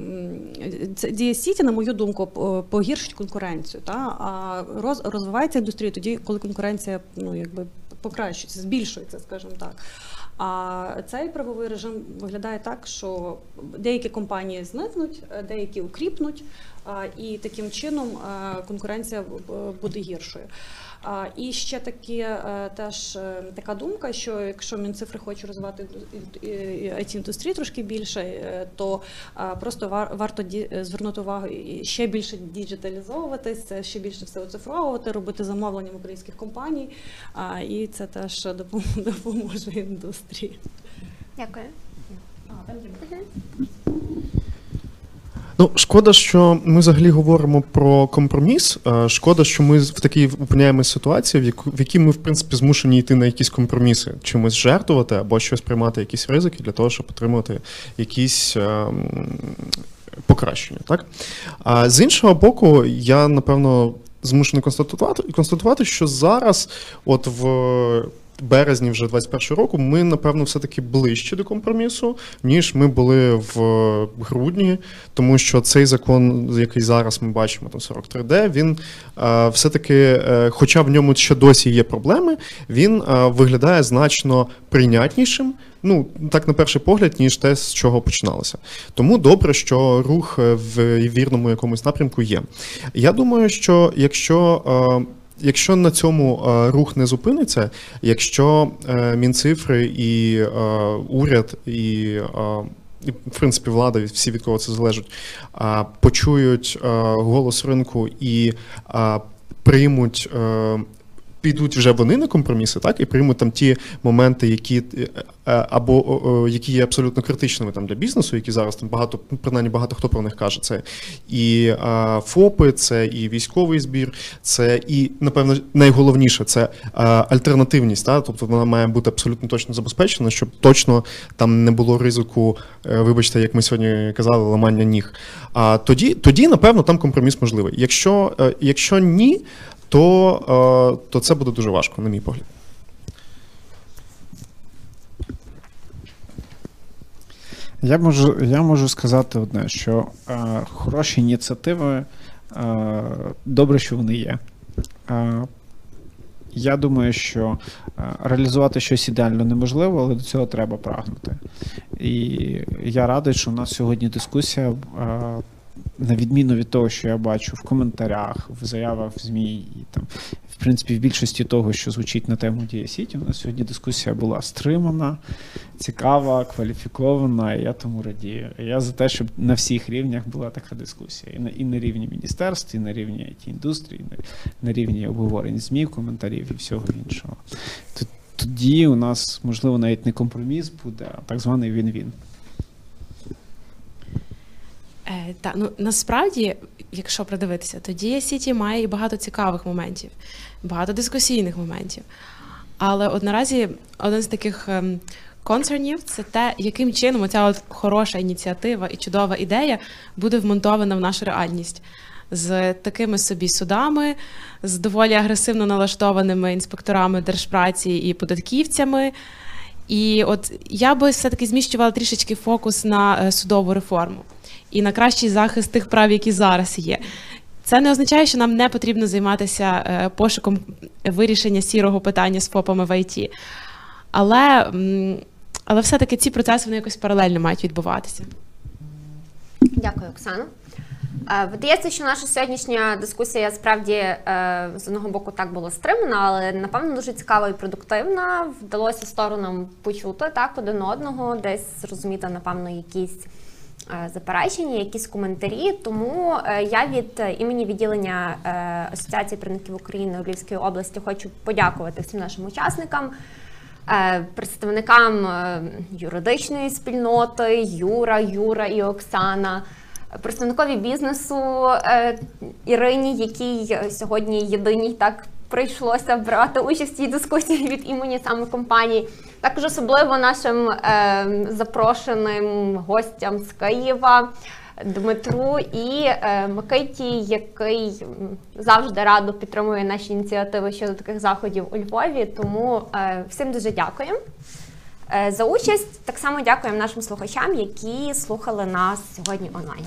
це дія сіті, на мою думку, погіршить конкуренцію. Та а роз, розвивається індустрія тоді, коли конкуренція ну якби покращується, збільшується, скажімо так. А цей правовий режим виглядає так, що деякі компанії зникнуть, е, деякі укріпнуть, і таким чином е, конкуренція буде гіршою. А, І ще такі, е, теж е, така думка, що якщо Мінцифри хоче розвивати it індустрію трошки більше, е, то просто вар- варто ді- звернути увагу і ще більше діджиталізовуватись, ще більше все оцифровувати, робити замовлення в українських компаній, а, і це теж допом- допоможе індустрії. Дякую. Ну, шкода, що ми взагалі говоримо про компроміс. Е, Шкода, що ми в такій опиняємося ситуації, в яку в якій ми в принципі змушені йти на якісь компроміси, чимось жертвувати або щось приймати, якісь ризики для того, щоб отримати якісь. ем, Покращення, так? А з іншого боку, я напевно змушений констатувати, констатувати, що зараз, от в березні вже 21 року, ми, напевно, все-таки ближче до компромісу, ніж ми були в грудні, тому що цей закон, який зараз ми бачимо, там 43D, він е, все-таки, е, хоча в ньому ще досі є проблеми, він е, виглядає значно прийнятнішим. Ну, так на перший погляд, ніж те, з чого починалося. Тому добре, що рух е, в вірному якомусь напрямку є. Я думаю, що якщо. Якщо на цьому е, рух не зупиниться, якщо е, Мінцифри і е, уряд, і, і в принципі влада, всі від кого це залежить, почують голос ринку і приймуть. Підуть вже вони на компроміси, так і приймуть там ті моменти, які е, е, або які є абсолютно критичними там для бізнесу, які зараз там багато, принаймні багато хто про них каже. Це і ФОПи, це і військовий збір, це і напевно найголовніше це альтернативність. Та? Тобто вона має бути абсолютно точно забезпечена, щоб точно там не було ризику, е, вибачте, як ми сьогодні казали, ламання ніг. А тоді, тоді напевно, там компроміс можливий. Якщо, якщо ні, то, е, то це буде дуже важко, на мій погляд. Я можу, я можу сказати одне, що е, хороші ініціативи, е, добре, що вони є. Е, я думаю, що е, реалізувати щось ідеально неможливо, але до цього треба прагнути. І я радий, що у нас сьогодні дискусія. На відміну від того, що я бачу в коментарях, в заявах в ЗМІ і там, в принципі, в більшості того, що звучить на тему Дія Сіті, у нас сьогодні дискусія була стримана, цікава, кваліфікована, і я тому радію. Я за те, щоб на всіх рівнях була така дискусія. І на, і на рівні міністерств, і на рівні it індустрії, на, на рівні обговорень ЗМІ, коментарів і всього іншого. Тоді у нас, можливо, навіть не компроміс буде, а так званий він-він. Е, та, ну, насправді, якщо придивитися, то Дія Сіті має і багато цікавих моментів, багато дискусійних моментів. Але от наразі один з таких ем, концернів це те, яким чином оця от хороша ініціатива і чудова ідея буде вмонтована в нашу реальність. З такими собі судами, з доволі агресивно налаштованими інспекторами держпраці і податківцями. І от я би все-таки зміщувала трішечки фокус на е, судову реформу і на кращий захист тих прав, які зараз є. Це не означає, що нам не потрібно займатися е, пошуком вирішення сірого питання з ФОПами в ІТ. Але, але все-таки ці процеси вони якось паралельно мають відбуватися. Дякую, Оксано. Е, Видається, що наша сьогоднішня дискусія справді е, з одного боку так була стримана, але напевно дуже цікава і продуктивна. Вдалося сторонам почути так один одного, десь зрозуміти, напевно, якісь заперечення, якісь коментарі. Тому е, я від е, імені відділення е, Асоціації правників України у Львівській області хочу подякувати всім нашим учасникам. е, Представникам е, юридичної спільноти Юра, Юра і Оксана, представникові бізнесу е, Ірині, якій е, сьогодні єдиній так прийшлося брати участь в цій дискусії від імені саме компанії. Також особливо нашим е, запрошеним гостям з Києва. Дмитру і е, Микиті, який завжди радо підтримує наші ініціативи щодо таких заходів у Львові. Тому е, всім дуже дякуємо е, за участь. Так само дякуємо нашим слухачам, які слухали нас сьогодні онлайн.